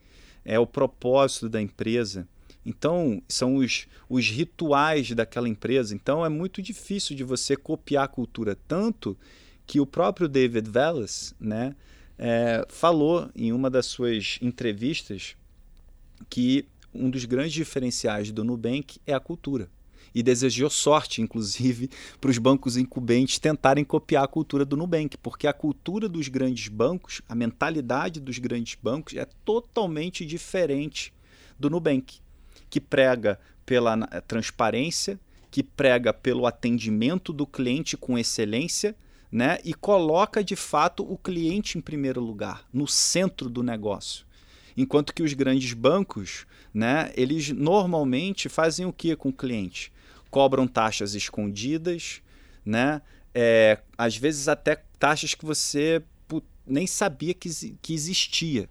é o propósito da empresa. Então, são os, os rituais daquela empresa. Então, é muito difícil de você copiar a cultura. Tanto que o próprio David Wallace né, é, falou em uma das suas entrevistas que um dos grandes diferenciais do Nubank é a cultura e desejou sorte, inclusive, para os bancos incumbentes tentarem copiar a cultura do Nubank, porque a cultura dos grandes bancos, a mentalidade dos grandes bancos é totalmente diferente do Nubank, que prega pela transparência, que prega pelo atendimento do cliente com excelência. Né, e coloca de fato o cliente em primeiro lugar, no centro do negócio. Enquanto que os grandes bancos, né, eles normalmente fazem o que com o cliente? cobram taxas escondidas, né? É, às vezes até taxas que você nem sabia que, que existia.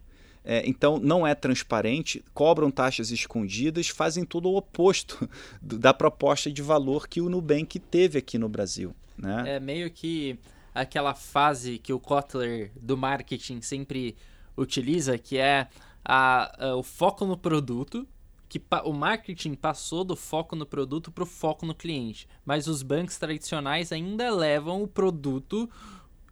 É, então não é transparente, cobram taxas escondidas, fazem tudo o oposto da proposta de valor que o Nubank teve aqui no Brasil. Né? É meio que aquela fase que o Kotler do marketing sempre utiliza, que é a, a, o foco no produto, que o marketing passou do foco no produto para o foco no cliente, mas os bancos tradicionais ainda levam o produto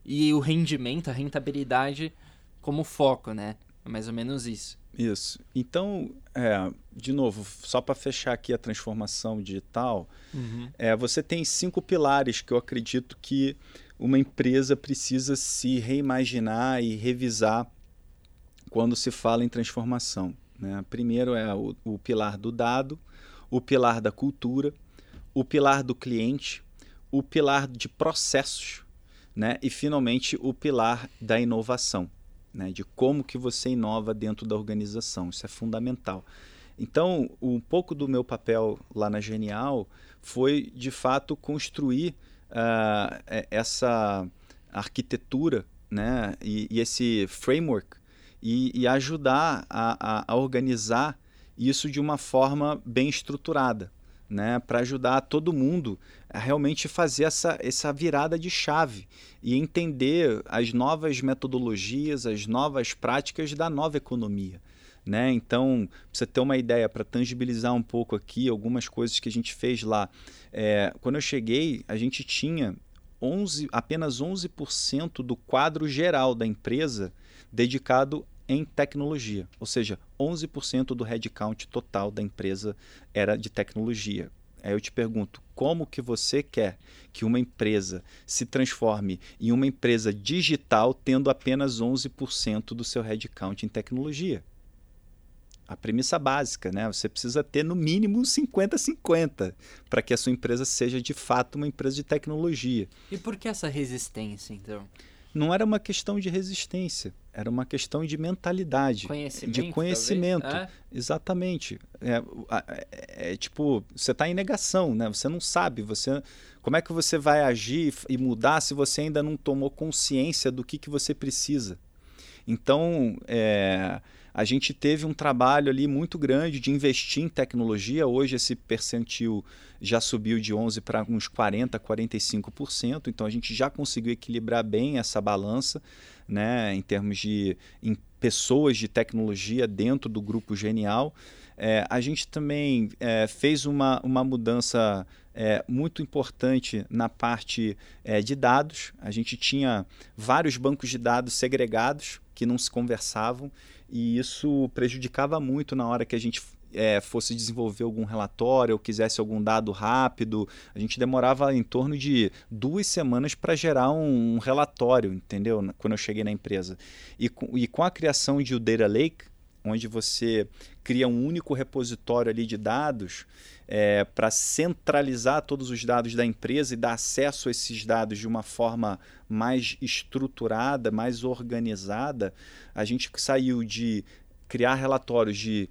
e o rendimento, a rentabilidade como foco, né? É mais ou menos isso. Isso. Então, é, de novo, só para fechar aqui a transformação digital, uhum. é, você tem cinco pilares que eu acredito que uma empresa precisa se reimaginar e revisar quando se fala em transformação. Né? Primeiro é o, o pilar do dado, o pilar da cultura, o pilar do cliente, o pilar de processos né? e, finalmente, o pilar da inovação, né? de como que você inova dentro da organização. Isso é fundamental. Então, um pouco do meu papel lá na Genial foi, de fato, construir uh, essa arquitetura né? e, e esse framework e, e ajudar a, a, a, organizar isso de uma forma bem estruturada, né? para ajudar todo mundo a realmente fazer essa, essa virada de chave e entender as novas metodologias, as novas práticas da nova economia. Né? Então, para você ter uma ideia, para tangibilizar um pouco aqui algumas coisas que a gente fez lá. É, quando eu cheguei, a gente tinha 11, apenas 11% do quadro geral da empresa dedicado em tecnologia, ou seja, 11% do headcount total da empresa era de tecnologia. Aí eu te pergunto, como que você quer que uma empresa se transforme em uma empresa digital tendo apenas 11% do seu headcount em tecnologia? A premissa básica, né? Você precisa ter no mínimo 50-50 para que a sua empresa seja de fato uma empresa de tecnologia. E por que essa resistência, então? Não era uma questão de resistência, era uma questão de mentalidade, conhecimento, de conhecimento. Exatamente. É, é, é, tipo, você está em negação, né? Você não sabe, você, como é que você vai agir e mudar se você ainda não tomou consciência do que, que você precisa? Então, é, a gente teve um trabalho ali muito grande de investir em tecnologia. Hoje esse percentil já subiu de 11 para uns 40, 45%. Então a gente já conseguiu equilibrar bem essa balança, né, em termos de em pessoas de tecnologia dentro do grupo Genial. É, a gente também é, fez uma, uma mudança é, muito importante na parte é, de dados. A gente tinha vários bancos de dados segregados que não se conversavam e isso prejudicava muito na hora que a gente é, fosse desenvolver algum relatório ou quisesse algum dado rápido, a gente demorava em torno de duas semanas para gerar um, um, relatório, entendeu? Quando eu cheguei na empresa. E com, e com a criação de o Data Lake, onde você cria um único repositório ali de dados é, para centralizar todos os dados da empresa e dar acesso a esses dados de uma forma mais estruturada, mais organizada, a gente saiu de criar relatórios de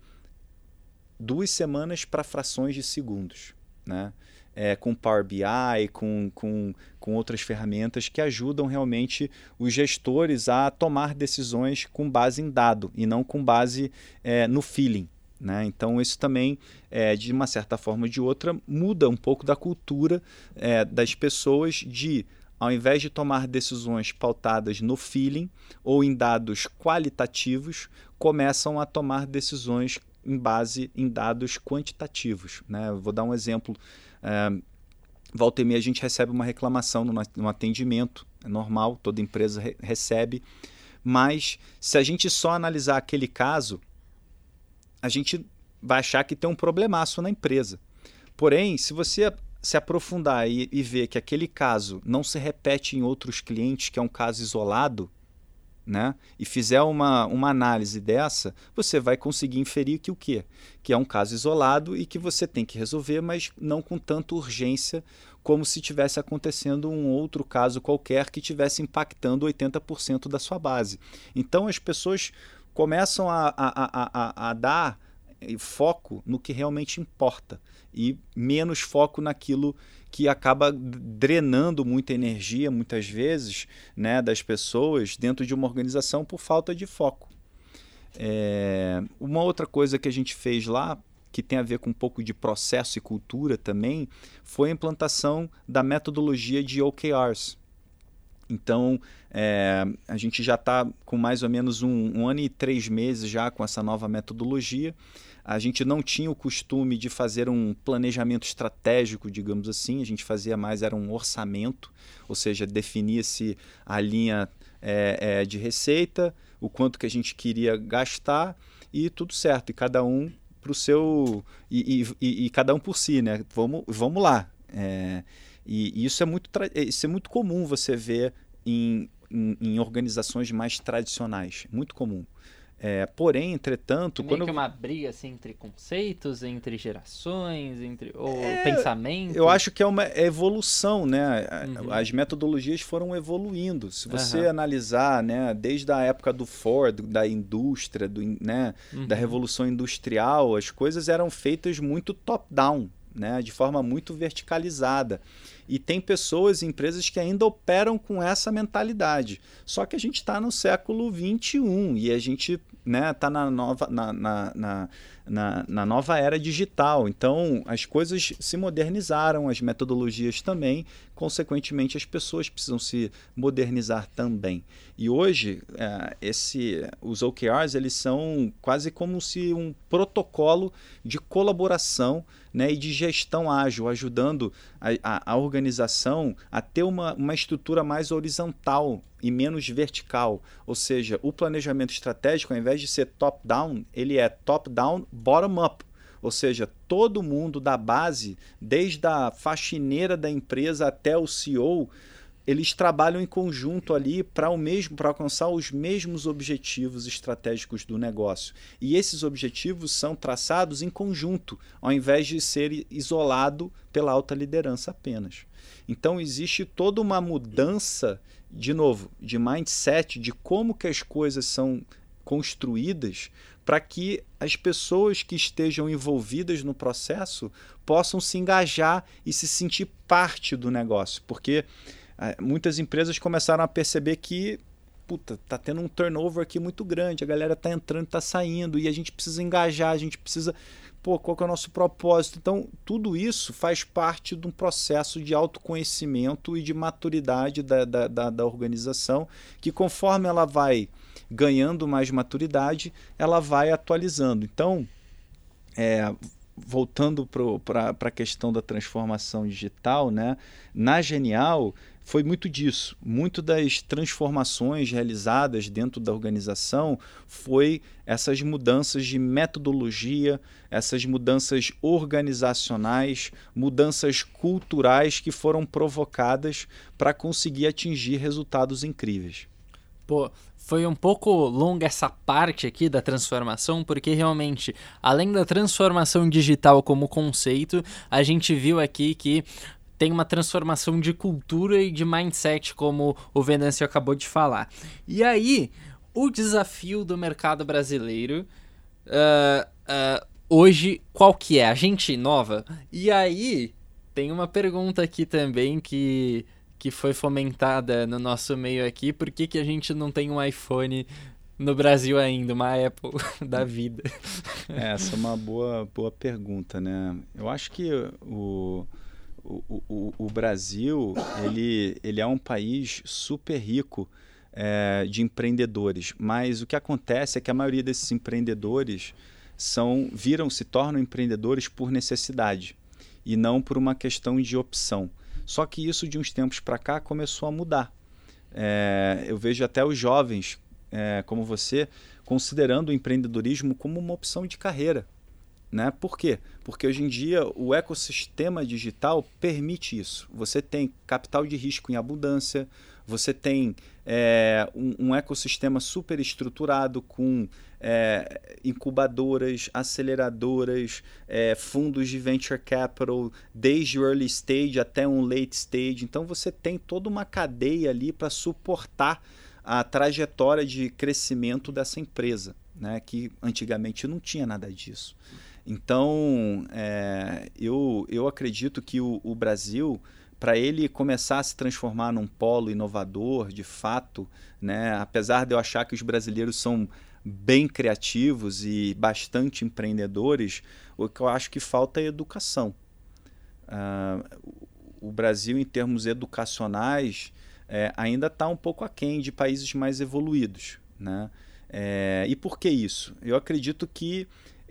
duas semanas para frações de segundos, né? É, com Power BI, com, com, com outras ferramentas que ajudam realmente os gestores a tomar decisões com base em dado e não com base é, no feeling. Né? Então, isso também, é, de uma certa forma ou de outra, muda um pouco da cultura é, das pessoas de, ao invés de tomar decisões pautadas no feeling ou em dados qualitativos, começam a tomar decisões em base em dados quantitativos. Né? vou dar um exemplo. É, volta e meia a gente recebe uma reclamação no, no atendimento, é normal, toda empresa re recebe, mas se a gente só analisar aquele caso, a gente vai achar que tem um problemaço na empresa. Porém, se você se aprofundar e, e ver que aquele caso não se repete em outros clientes, que é um caso isolado, né, e fizer uma, uma análise dessa, você vai conseguir inferir que o quê? Que é um caso isolado e que você tem que resolver, mas não com tanta urgência como se tivesse acontecendo um outro caso qualquer que tivesse impactando 80% da sua base. Então as pessoas começam a, a, a, a, dar foco no que realmente importa e menos foco naquilo que acaba drenando muita energia, muitas vezes, né, das pessoas dentro de uma organização por falta de foco. É, uma outra coisa que a gente fez lá, que tem a ver com um pouco de processo e cultura também, foi a implantação da metodologia de OKRs. Então, é, a gente já está com mais ou menos um, um ano e três meses já com essa nova metodologia. A gente não tinha o costume de fazer um planejamento estratégico, digamos assim, a gente fazia mais era um orçamento, ou seja, definia-se a linha é, é, de receita, o quanto que a gente queria gastar e tudo certo, e cada um para o seu. E, e, e, cada um por si, né? Vamos, vamos lá. É, e, e, isso, é muito isso é muito comum você ver em, em, em organizações mais tradicionais. Muito comum. É, porém, entretanto, meio quando que uma briga assim, entre conceitos, entre gerações, entre ou é, pensamento. Eu acho que é uma evolução, né? Uhum. As metodologias foram evoluindo. Se você uhum. analisar, né, desde a época do Ford, da indústria, do, né, uhum. da revolução industrial, as coisas eram feitas muito top-down, né, de forma muito verticalizada. E tem pessoas e empresas que ainda operam com essa mentalidade. Só que a gente está no século 21 e a gente está né, tá na, nova, na, na, na, na, na nova era digital. Então as coisas se modernizaram, as metodologias também, consequentemente as pessoas precisam se modernizar também. E hoje é, esse, os OKRs eles são quase como se um protocolo de colaboração né, e de gestão ágil, ajudando a, a, a organização a ter uma, uma estrutura mais horizontal e menos vertical. Ou seja, o planejamento estratégico, ao invés de ser top-down, ele é top-down, bottom-up. Ou seja, todo mundo da base, desde a faxineira da empresa até o CEO, eles trabalham em conjunto ali para o mesmo para alcançar os mesmos objetivos estratégicos do negócio. E esses objetivos são traçados em conjunto, ao invés de ser isolado pela alta liderança apenas. Então existe toda uma mudança, de novo, de mindset, de como que as coisas são construídas para que as pessoas que estejam envolvidas no processo possam se engajar e se sentir parte do negócio, porque ah, muitas empresas começaram a perceber que puta, tá tendo um turnover aqui muito grande, a galera tá entrando, tá saindo e a gente precisa engajar, a gente precisa, pô, qual que é o nosso propósito? Então, tudo isso faz parte de um processo de autoconhecimento e de maturidade da, da, da, da organização, que conforme ela vai ganhando mais maturidade, ela vai atualizando. Então, é, voltando para a questão da transformação digital, né? na Genial, foi muito disso. Muito das transformações realizadas dentro da organização foi essas mudanças de metodologia, essas mudanças organizacionais, mudanças culturais que foram provocadas para conseguir atingir resultados incríveis. Pô, foi um pouco longa essa parte aqui da transformação, porque realmente, além da transformação digital como conceito, a gente viu aqui que tem uma transformação de cultura e de mindset, como o Venâncio acabou de falar. E aí, o desafio do mercado brasileiro uh, uh, hoje, qual que é? A gente inova? E aí, tem uma pergunta aqui também que, que foi fomentada no nosso meio aqui. Por que, que a gente não tem um iPhone no Brasil ainda, uma Apple da vida? É, essa é uma boa, boa pergunta, né? Eu acho que o o, o, o, Brasil ele, ele é um país super rico é, de empreendedores, mas o que acontece é que a maioria desses empreendedores são viram se tornam empreendedores por necessidade e não por uma questão de opção. Só que isso de uns tempos para cá começou a mudar. É, eu vejo até os jovens é, como você considerando o empreendedorismo como uma opção de carreira. Né? Por quê? Porque hoje em dia o ecossistema digital permite isso. Você tem capital de risco em abundância, você tem é, um, um, ecossistema super estruturado com é, incubadoras, aceleradoras, é, fundos de venture capital, desde o early stage até um late stage. Então você tem toda uma cadeia ali para suportar a trajetória de crescimento dessa empresa, né? que antigamente não tinha nada disso. Então, é, eu, eu acredito que o, o Brasil, para ele começar a se transformar num polo inovador, de fato, né, apesar de eu achar que os brasileiros são bem criativos e bastante empreendedores, o que eu acho que falta é educação. Uh, o Brasil, em termos educacionais, é, ainda está um pouco aquém de países mais evoluídos. Né? É, e por que isso? Eu acredito que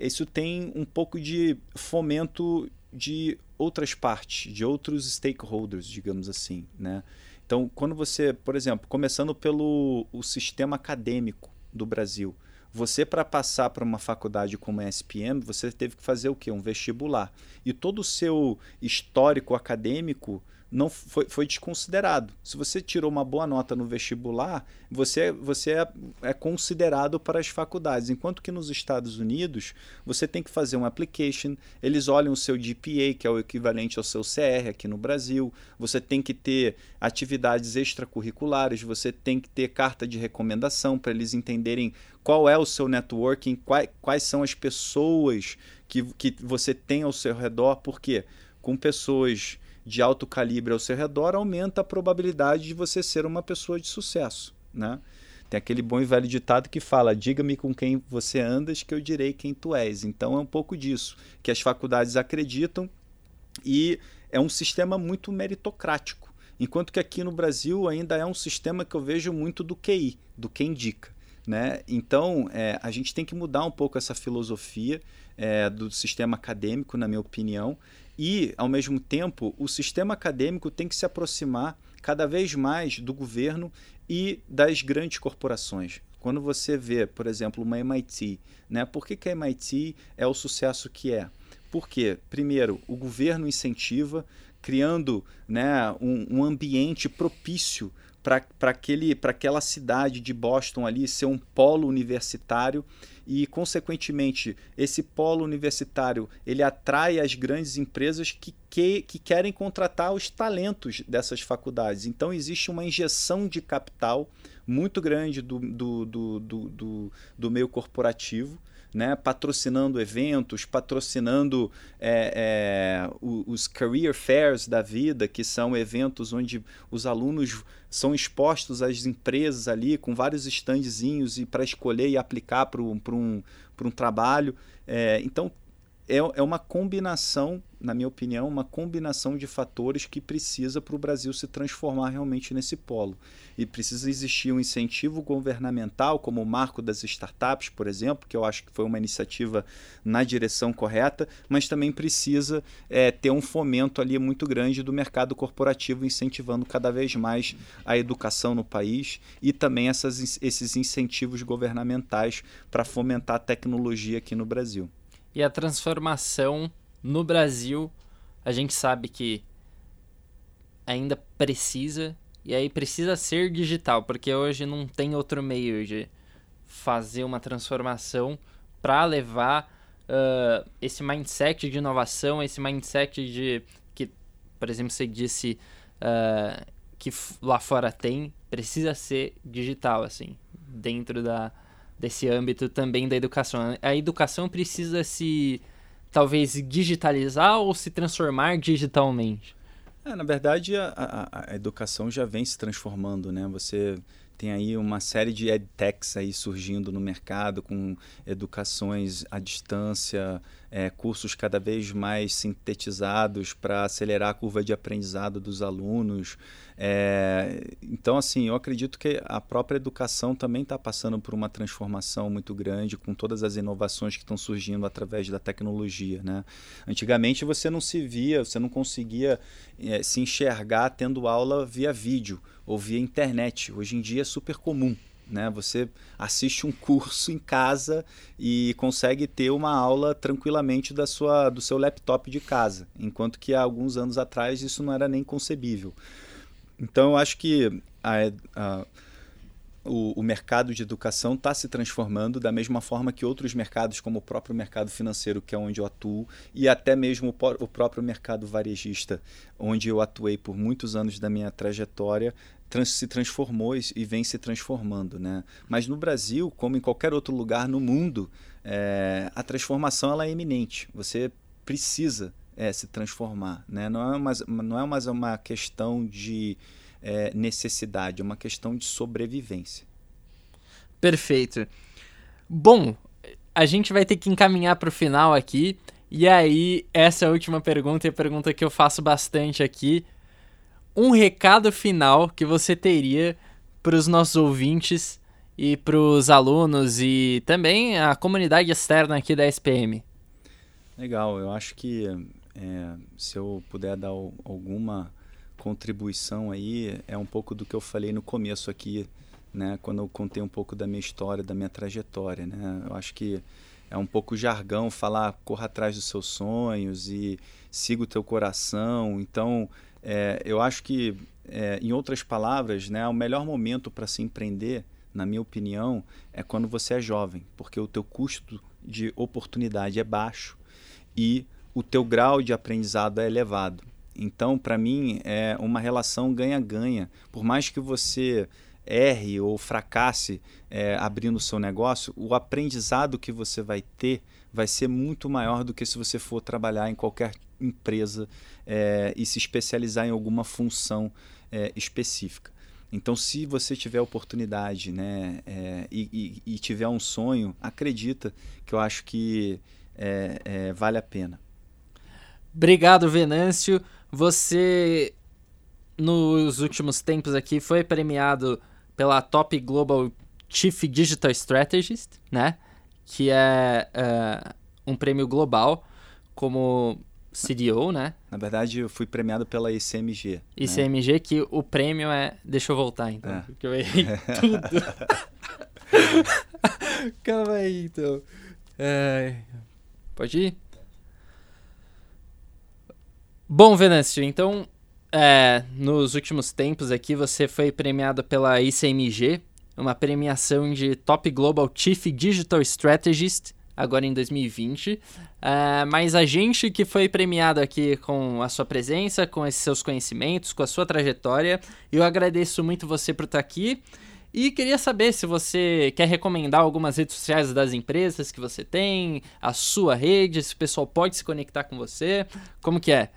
isso tem um pouco de fomento de outras partes, de outros stakeholders, digamos assim, né? Então, quando você, por exemplo, começando pelo o sistema acadêmico do Brasil, você para passar para uma faculdade como a SPM, você teve que fazer o quê? Um vestibular. E todo o seu histórico acadêmico não foi, foi desconsiderado. Se você tirou uma boa nota no vestibular, você, você é, é, considerado para as faculdades. Enquanto que nos Estados Unidos, você tem que fazer um application, eles olham o seu GPA, que é o equivalente ao seu CR aqui no Brasil, você tem que ter atividades extracurriculares, você tem que ter carta de recomendação para eles entenderem qual é o seu networking, quais, quais são as pessoas que, que você tem ao seu redor, porque com pessoas de alto calibre ao seu redor, aumenta a probabilidade de você ser uma pessoa de sucesso. Né? Tem aquele bom e velho ditado que fala: diga-me com quem você andas, que eu direi quem tu és. Então é um pouco disso que as faculdades acreditam e é um sistema muito meritocrático. Enquanto que aqui no Brasil ainda é um sistema que eu vejo muito do QI, do quem indica. Né? Então é, a gente tem que mudar um pouco essa filosofia é, do sistema acadêmico, na minha opinião, e, ao mesmo tempo, o sistema acadêmico tem que se aproximar cada vez mais do governo e das grandes corporações. Quando você vê, por exemplo, uma MIT, né? por que, que a MIT é o sucesso que é? Porque, primeiro, o governo incentiva, criando né, um, um ambiente propício para aquela cidade de Boston ali ser um polo universitário e consequentemente esse polo universitário ele atrai as grandes empresas que, que, que querem contratar os talentos dessas faculdades. Então existe uma injeção de capital muito grande do, do, do, do, do, do meio corporativo né, patrocinando eventos, patrocinando é, é, os career fairs da vida, que são eventos onde os alunos são expostos às empresas ali com vários standzinhos e para escolher e aplicar para um, um, um trabalho. É, então, é, é uma combinação, na minha opinião, uma combinação de fatores que precisa para o Brasil se transformar realmente nesse polo. E precisa existir um incentivo governamental, como o marco das startups, por exemplo, que eu acho que foi uma iniciativa na direção correta, mas também precisa é, ter um fomento ali muito grande do mercado corporativo, incentivando cada vez mais a educação no país e também essas, esses incentivos governamentais para fomentar a tecnologia aqui no Brasil. E a transformação no Brasil, a gente sabe que ainda precisa, e aí precisa ser digital, porque hoje não tem outro meio de fazer uma transformação para levar uh, esse mindset de inovação, esse mindset de que, por exemplo, você disse uh, que lá fora tem, precisa ser digital, assim, dentro da, desse âmbito também da educação. A educação precisa se talvez digitalizar ou se transformar digitalmente? É, na verdade, a, a, a, educação já vem se transformando, né? Você tem aí uma série de edtechs aí surgindo no mercado com educações à distância, é, cursos cada vez mais sintetizados para acelerar a curva de aprendizado dos alunos. É, então, assim, eu acredito que a própria educação também está passando por uma transformação muito grande com todas as inovações que estão surgindo através da tecnologia. Né? Antigamente você não se via, você não conseguia é, se enxergar tendo aula via vídeo ou via internet. Hoje em dia é super comum. Né? Você assiste um curso em casa e consegue ter uma aula tranquilamente da sua, do seu laptop de casa, enquanto que há alguns anos atrás isso não era nem concebível. Então, eu acho que a, a, o, o, mercado de educação está se transformando da mesma forma que outros mercados, como o próprio mercado financeiro, que é onde eu atuo, e até mesmo o, o próprio mercado varejista, onde eu atuei por muitos anos da minha trajetória, trans, se transformou e vem se transformando. Né? Mas no Brasil, como em qualquer outro lugar no mundo, é, a transformação ela é iminente. Você precisa é, se transformar. Né? Não, é mais, não é mais uma questão de é, necessidade, é uma questão de sobrevivência. Perfeito. Bom, a gente vai ter que encaminhar para o final aqui. E aí, essa é a última pergunta e a pergunta que eu faço bastante aqui. Um recado final que você teria para os nossos ouvintes e para os alunos e também a comunidade externa aqui da SPM? Legal, eu acho que é, se eu puder dar alguma contribuição aí, é um pouco do que eu falei no começo aqui, né, quando eu contei um pouco da minha história, da minha trajetória. Né? Eu acho que é um pouco jargão falar corra atrás dos seus sonhos e siga o teu coração. Então, é, eu acho que, é, em outras palavras, né, o melhor momento para se empreender, na minha opinião, é quando você é jovem, porque o teu custo de oportunidade é baixo e o teu grau de aprendizado é elevado. Então, para mim, é uma relação ganha-ganha. Por mais que você erre ou fracasse é, abrindo o seu negócio, o aprendizado que você vai ter vai ser muito maior do que se você for trabalhar em qualquer empresa é, e se especializar em alguma função é, específica. Então, se você tiver oportunidade né, é, e, e, e, tiver um sonho, acredita que eu acho que é, é, vale a pena. Obrigado, Venâncio. Você, nos últimos tempos aqui, foi premiado pela Top Global Chief Digital Strategist, né? Que é uh, um prêmio global como CDO, né? Na verdade, eu fui premiado pela ICMG. ICMG, né? que o prêmio é. Deixa eu voltar então, é. porque eu errei tudo. Calma aí, então. É... Pode ir? Bom, Venâncio, então, é, nos últimos tempos aqui você foi premiado pela ICMG, uma premiação de Top Global Chief Digital Strategist, agora em 2020. É, mas a gente que foi premiado aqui com a sua presença, com esses seus conhecimentos, com a sua trajetória, eu agradeço muito você por estar aqui. E queria saber se você quer recomendar algumas redes sociais das empresas que você tem, a sua rede, se o pessoal pode se conectar com você. Como que é?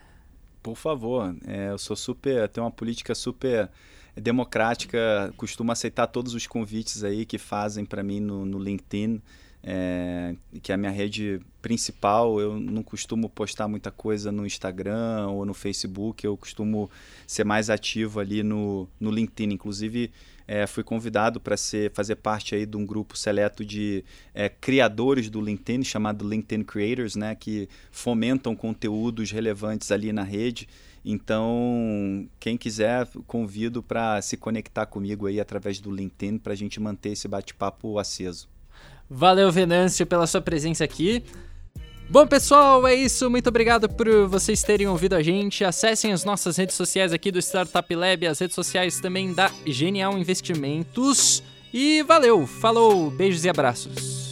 Por favor, é, eu sou super, tenho uma política super democrática, costumo aceitar todos os convites aí que fazem para mim no, no LinkedIn. É, que é a minha rede principal. Eu não costumo postar muita coisa no Instagram ou no Facebook, eu costumo ser mais ativo ali no, no LinkedIn. Inclusive, é, fui convidado para fazer parte aí de um grupo seleto de é, criadores do LinkedIn, chamado LinkedIn Creators, né, que fomentam conteúdos relevantes ali na rede. Então, quem quiser, convido para se conectar comigo aí através do LinkedIn para a gente manter esse bate-papo aceso. Valeu, Venâncio, pela sua presença aqui. Bom, pessoal, é isso. Muito obrigado por vocês terem ouvido a gente. Acessem as nossas redes sociais aqui do Startup Lab, as redes sociais também da Genial Investimentos. E valeu, falou, beijos e abraços.